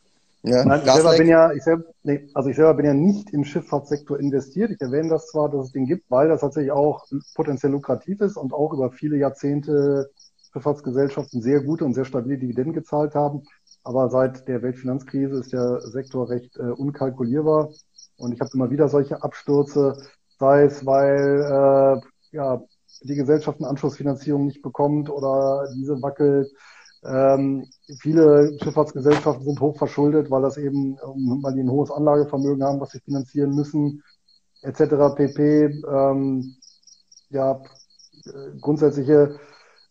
Ja, Nein, ich selber bin ja, ich selber, nee, also ich selber bin ja nicht im Schifffahrtssektor investiert. Ich erwähne das zwar, dass es den gibt, weil das tatsächlich auch potenziell lukrativ ist und auch über viele Jahrzehnte Schifffahrtsgesellschaften sehr gute und sehr stabile Dividenden gezahlt haben. Aber seit der Weltfinanzkrise ist der Sektor recht äh, unkalkulierbar und ich habe immer wieder solche Abstürze, sei es weil äh, ja die Gesellschaft eine Anschlussfinanzierung nicht bekommt oder diese wackelt. Ähm, viele Schifffahrtsgesellschaften sind hoch verschuldet, weil das eben, ähm, weil die ein hohes Anlagevermögen haben, was sie finanzieren müssen, etc. pp. Ähm, ja, grundsätzliche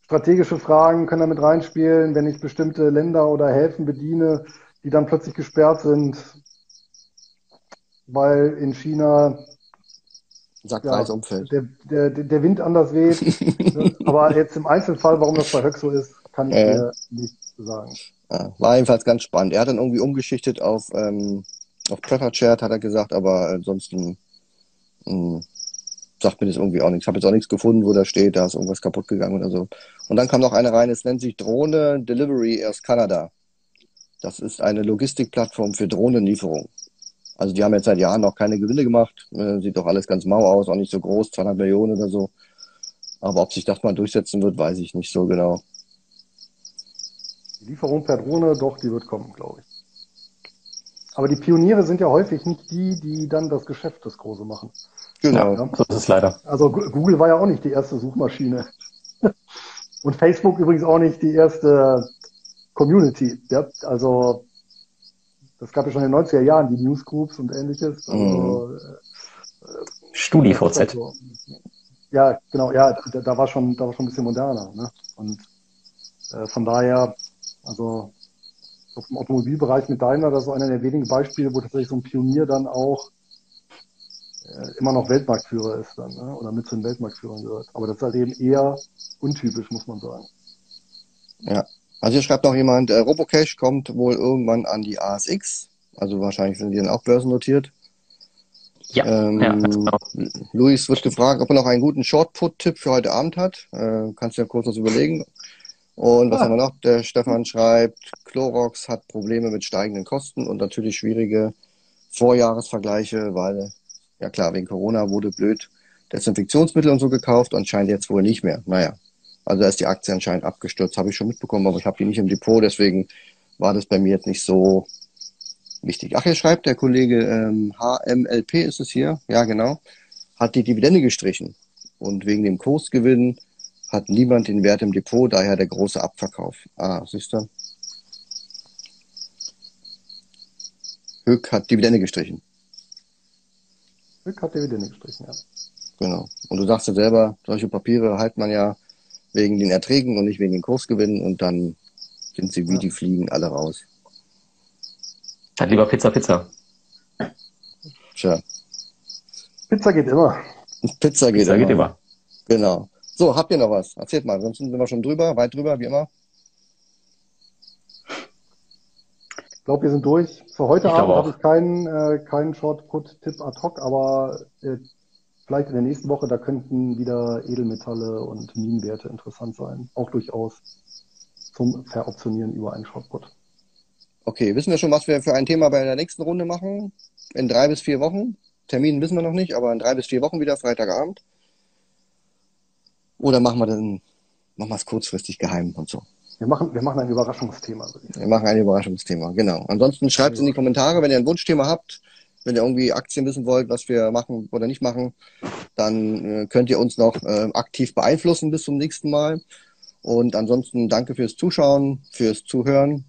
strategische Fragen können damit reinspielen, wenn ich bestimmte Länder oder Häfen bediene, die dann plötzlich gesperrt sind, weil in China Sagt ja, umfällt. der, der, der Wind anders weht. Aber jetzt im Einzelfall, warum das bei Höck so ist, kann ich Ja. dir nicht sagen. War jedenfalls ganz spannend. Er hat dann irgendwie umgeschichtet auf, ähm, auf Preferred Shared, hat er gesagt, aber ansonsten mh, sagt mir das irgendwie auch nichts. Ich habe jetzt auch nichts gefunden, wo da steht, da ist irgendwas kaputt gegangen oder so. Und dann kam noch eine rein, es nennt sich Drohne Delivery aus Kanada. Das ist eine Logistikplattform für Drohnenlieferung. Also die haben jetzt seit Jahren noch keine Gewinne gemacht. Äh, sieht doch alles ganz mau aus, auch nicht so groß, 200 Millionen oder so. Aber ob sich das mal durchsetzen wird, weiß ich nicht so genau. Die Lieferung per Drohne, doch, die wird kommen, glaube ich. Aber die Pioniere sind ja häufig nicht die, die dann das Geschäft das Große machen. Genau. Ja. So ist es leider. Also Google war ja auch nicht die erste Suchmaschine. Und Facebook übrigens auch nicht die erste Community. Ja, also das gab ja schon in den 90er Jahren die Newsgroups und ähnliches. Also, StudiVZ. Also, ja, genau, ja, da, da war schon, da war schon ein bisschen moderner, ne? Und äh, von daher, also auf dem Automobilbereich mit Daimler, das ist einer der wenigen Beispiele, wo tatsächlich so ein Pionier dann auch äh, immer noch Weltmarktführer ist dann, ne? Oder mit zu den Weltmarktführern gehört. Aber das ist halt eben eher untypisch, muss man sagen. Ja. Also hier schreibt noch jemand, äh, Robocash kommt wohl irgendwann an die ASX. Also wahrscheinlich sind die dann auch börsennotiert. Ja, Ähm, ja, genau. Luis wird gefragt, ob er noch einen guten Short-Put-Tipp für heute Abend hat. Äh, kannst du ja kurz was überlegen. Und was Ah. haben wir noch? Der Stefan schreibt, Clorox hat Probleme mit steigenden Kosten und natürlich schwierige Vorjahresvergleiche, weil, ja klar, wegen Corona wurde blöd Desinfektionsmittel und so gekauft und scheint jetzt wohl nicht mehr. Naja, also da ist die Aktie anscheinend abgestürzt, habe ich schon mitbekommen, aber ich habe die nicht im Depot, deswegen war das bei mir jetzt nicht so wichtig. Ach, hier schreibt der Kollege ähm, HMLP ist es hier, ja genau, hat die Dividende gestrichen und wegen dem Kursgewinn hat niemand den Wert im Depot, daher der große Abverkauf. Ah, siehst du? Höck hat Dividende gestrichen, Glück hat Dividende gestrichen, ja. genau. Und du sagst ja selber, solche Papiere halt man ja wegen den Erträgen und nicht wegen den Kursgewinnen und dann sind sie wie Ja. die Fliegen alle raus. Hat lieber Pizza, Pizza. Tja, Pizza geht immer. Pizza geht Pizza immer. geht immer. Genau. So, habt ihr noch was? Erzählt mal, sonst sind wir schon drüber, weit drüber, wie immer. Ich glaube, wir sind durch. Für heute Ich Abend habe ich keinen, äh, keinen Short-Put-Tipp ad hoc, aber äh, vielleicht in der nächsten Woche, da könnten wieder Edelmetalle und Minenwerte interessant sein. Auch durchaus zum Veroptionieren über einen Short-Put. Okay, wissen wir schon, was wir für ein Thema bei der nächsten Runde machen? In drei bis vier Wochen? Termin wissen wir noch nicht, aber in drei bis vier Wochen wieder, Freitagabend. Oder machen wir dann, machen wir es kurzfristig geheim und so. Wir machen, wir machen ein Überraschungsthema. Wir machen ein Überraschungsthema, genau. Ansonsten schreibt es in die Kommentare, wenn ihr ein Wunschthema habt, wenn ihr irgendwie Aktien wissen wollt, was wir machen oder nicht machen, dann äh, könnt ihr uns noch äh, aktiv beeinflussen bis zum nächsten Mal. Und ansonsten danke fürs Zuschauen, fürs Zuhören.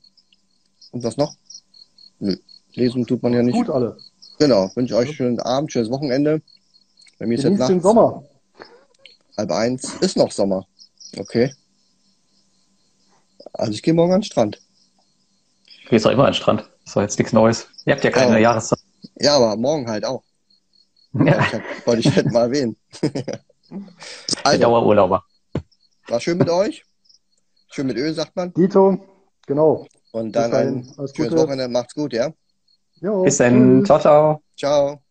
Und was noch? Nö. Lesen tut man ja nicht. Gut alle. Genau. Wünsche euch schönen Abend, schönes Wochenende. Bei mir ist jetzt Genießt den nachts, Sommer. Halb eins. Ist noch Sommer. Okay. Also ich gehe morgen an den Strand. Du gehst doch immer an den Strand. Das war jetzt nichts Neues. Ihr habt ja keine Ja. Jahreszeit. Ja, aber morgen halt auch. Ja, Ich hab, wollte ich halt mal erwähnen. also, Dauerurlauber. war schön mit euch. Schön mit Öl, sagt man. Dito, genau. Und dann ein schönes Gute. Wochenende. Macht's gut, ja? Jo, Bis dann. Ciao, ciao. Ciao.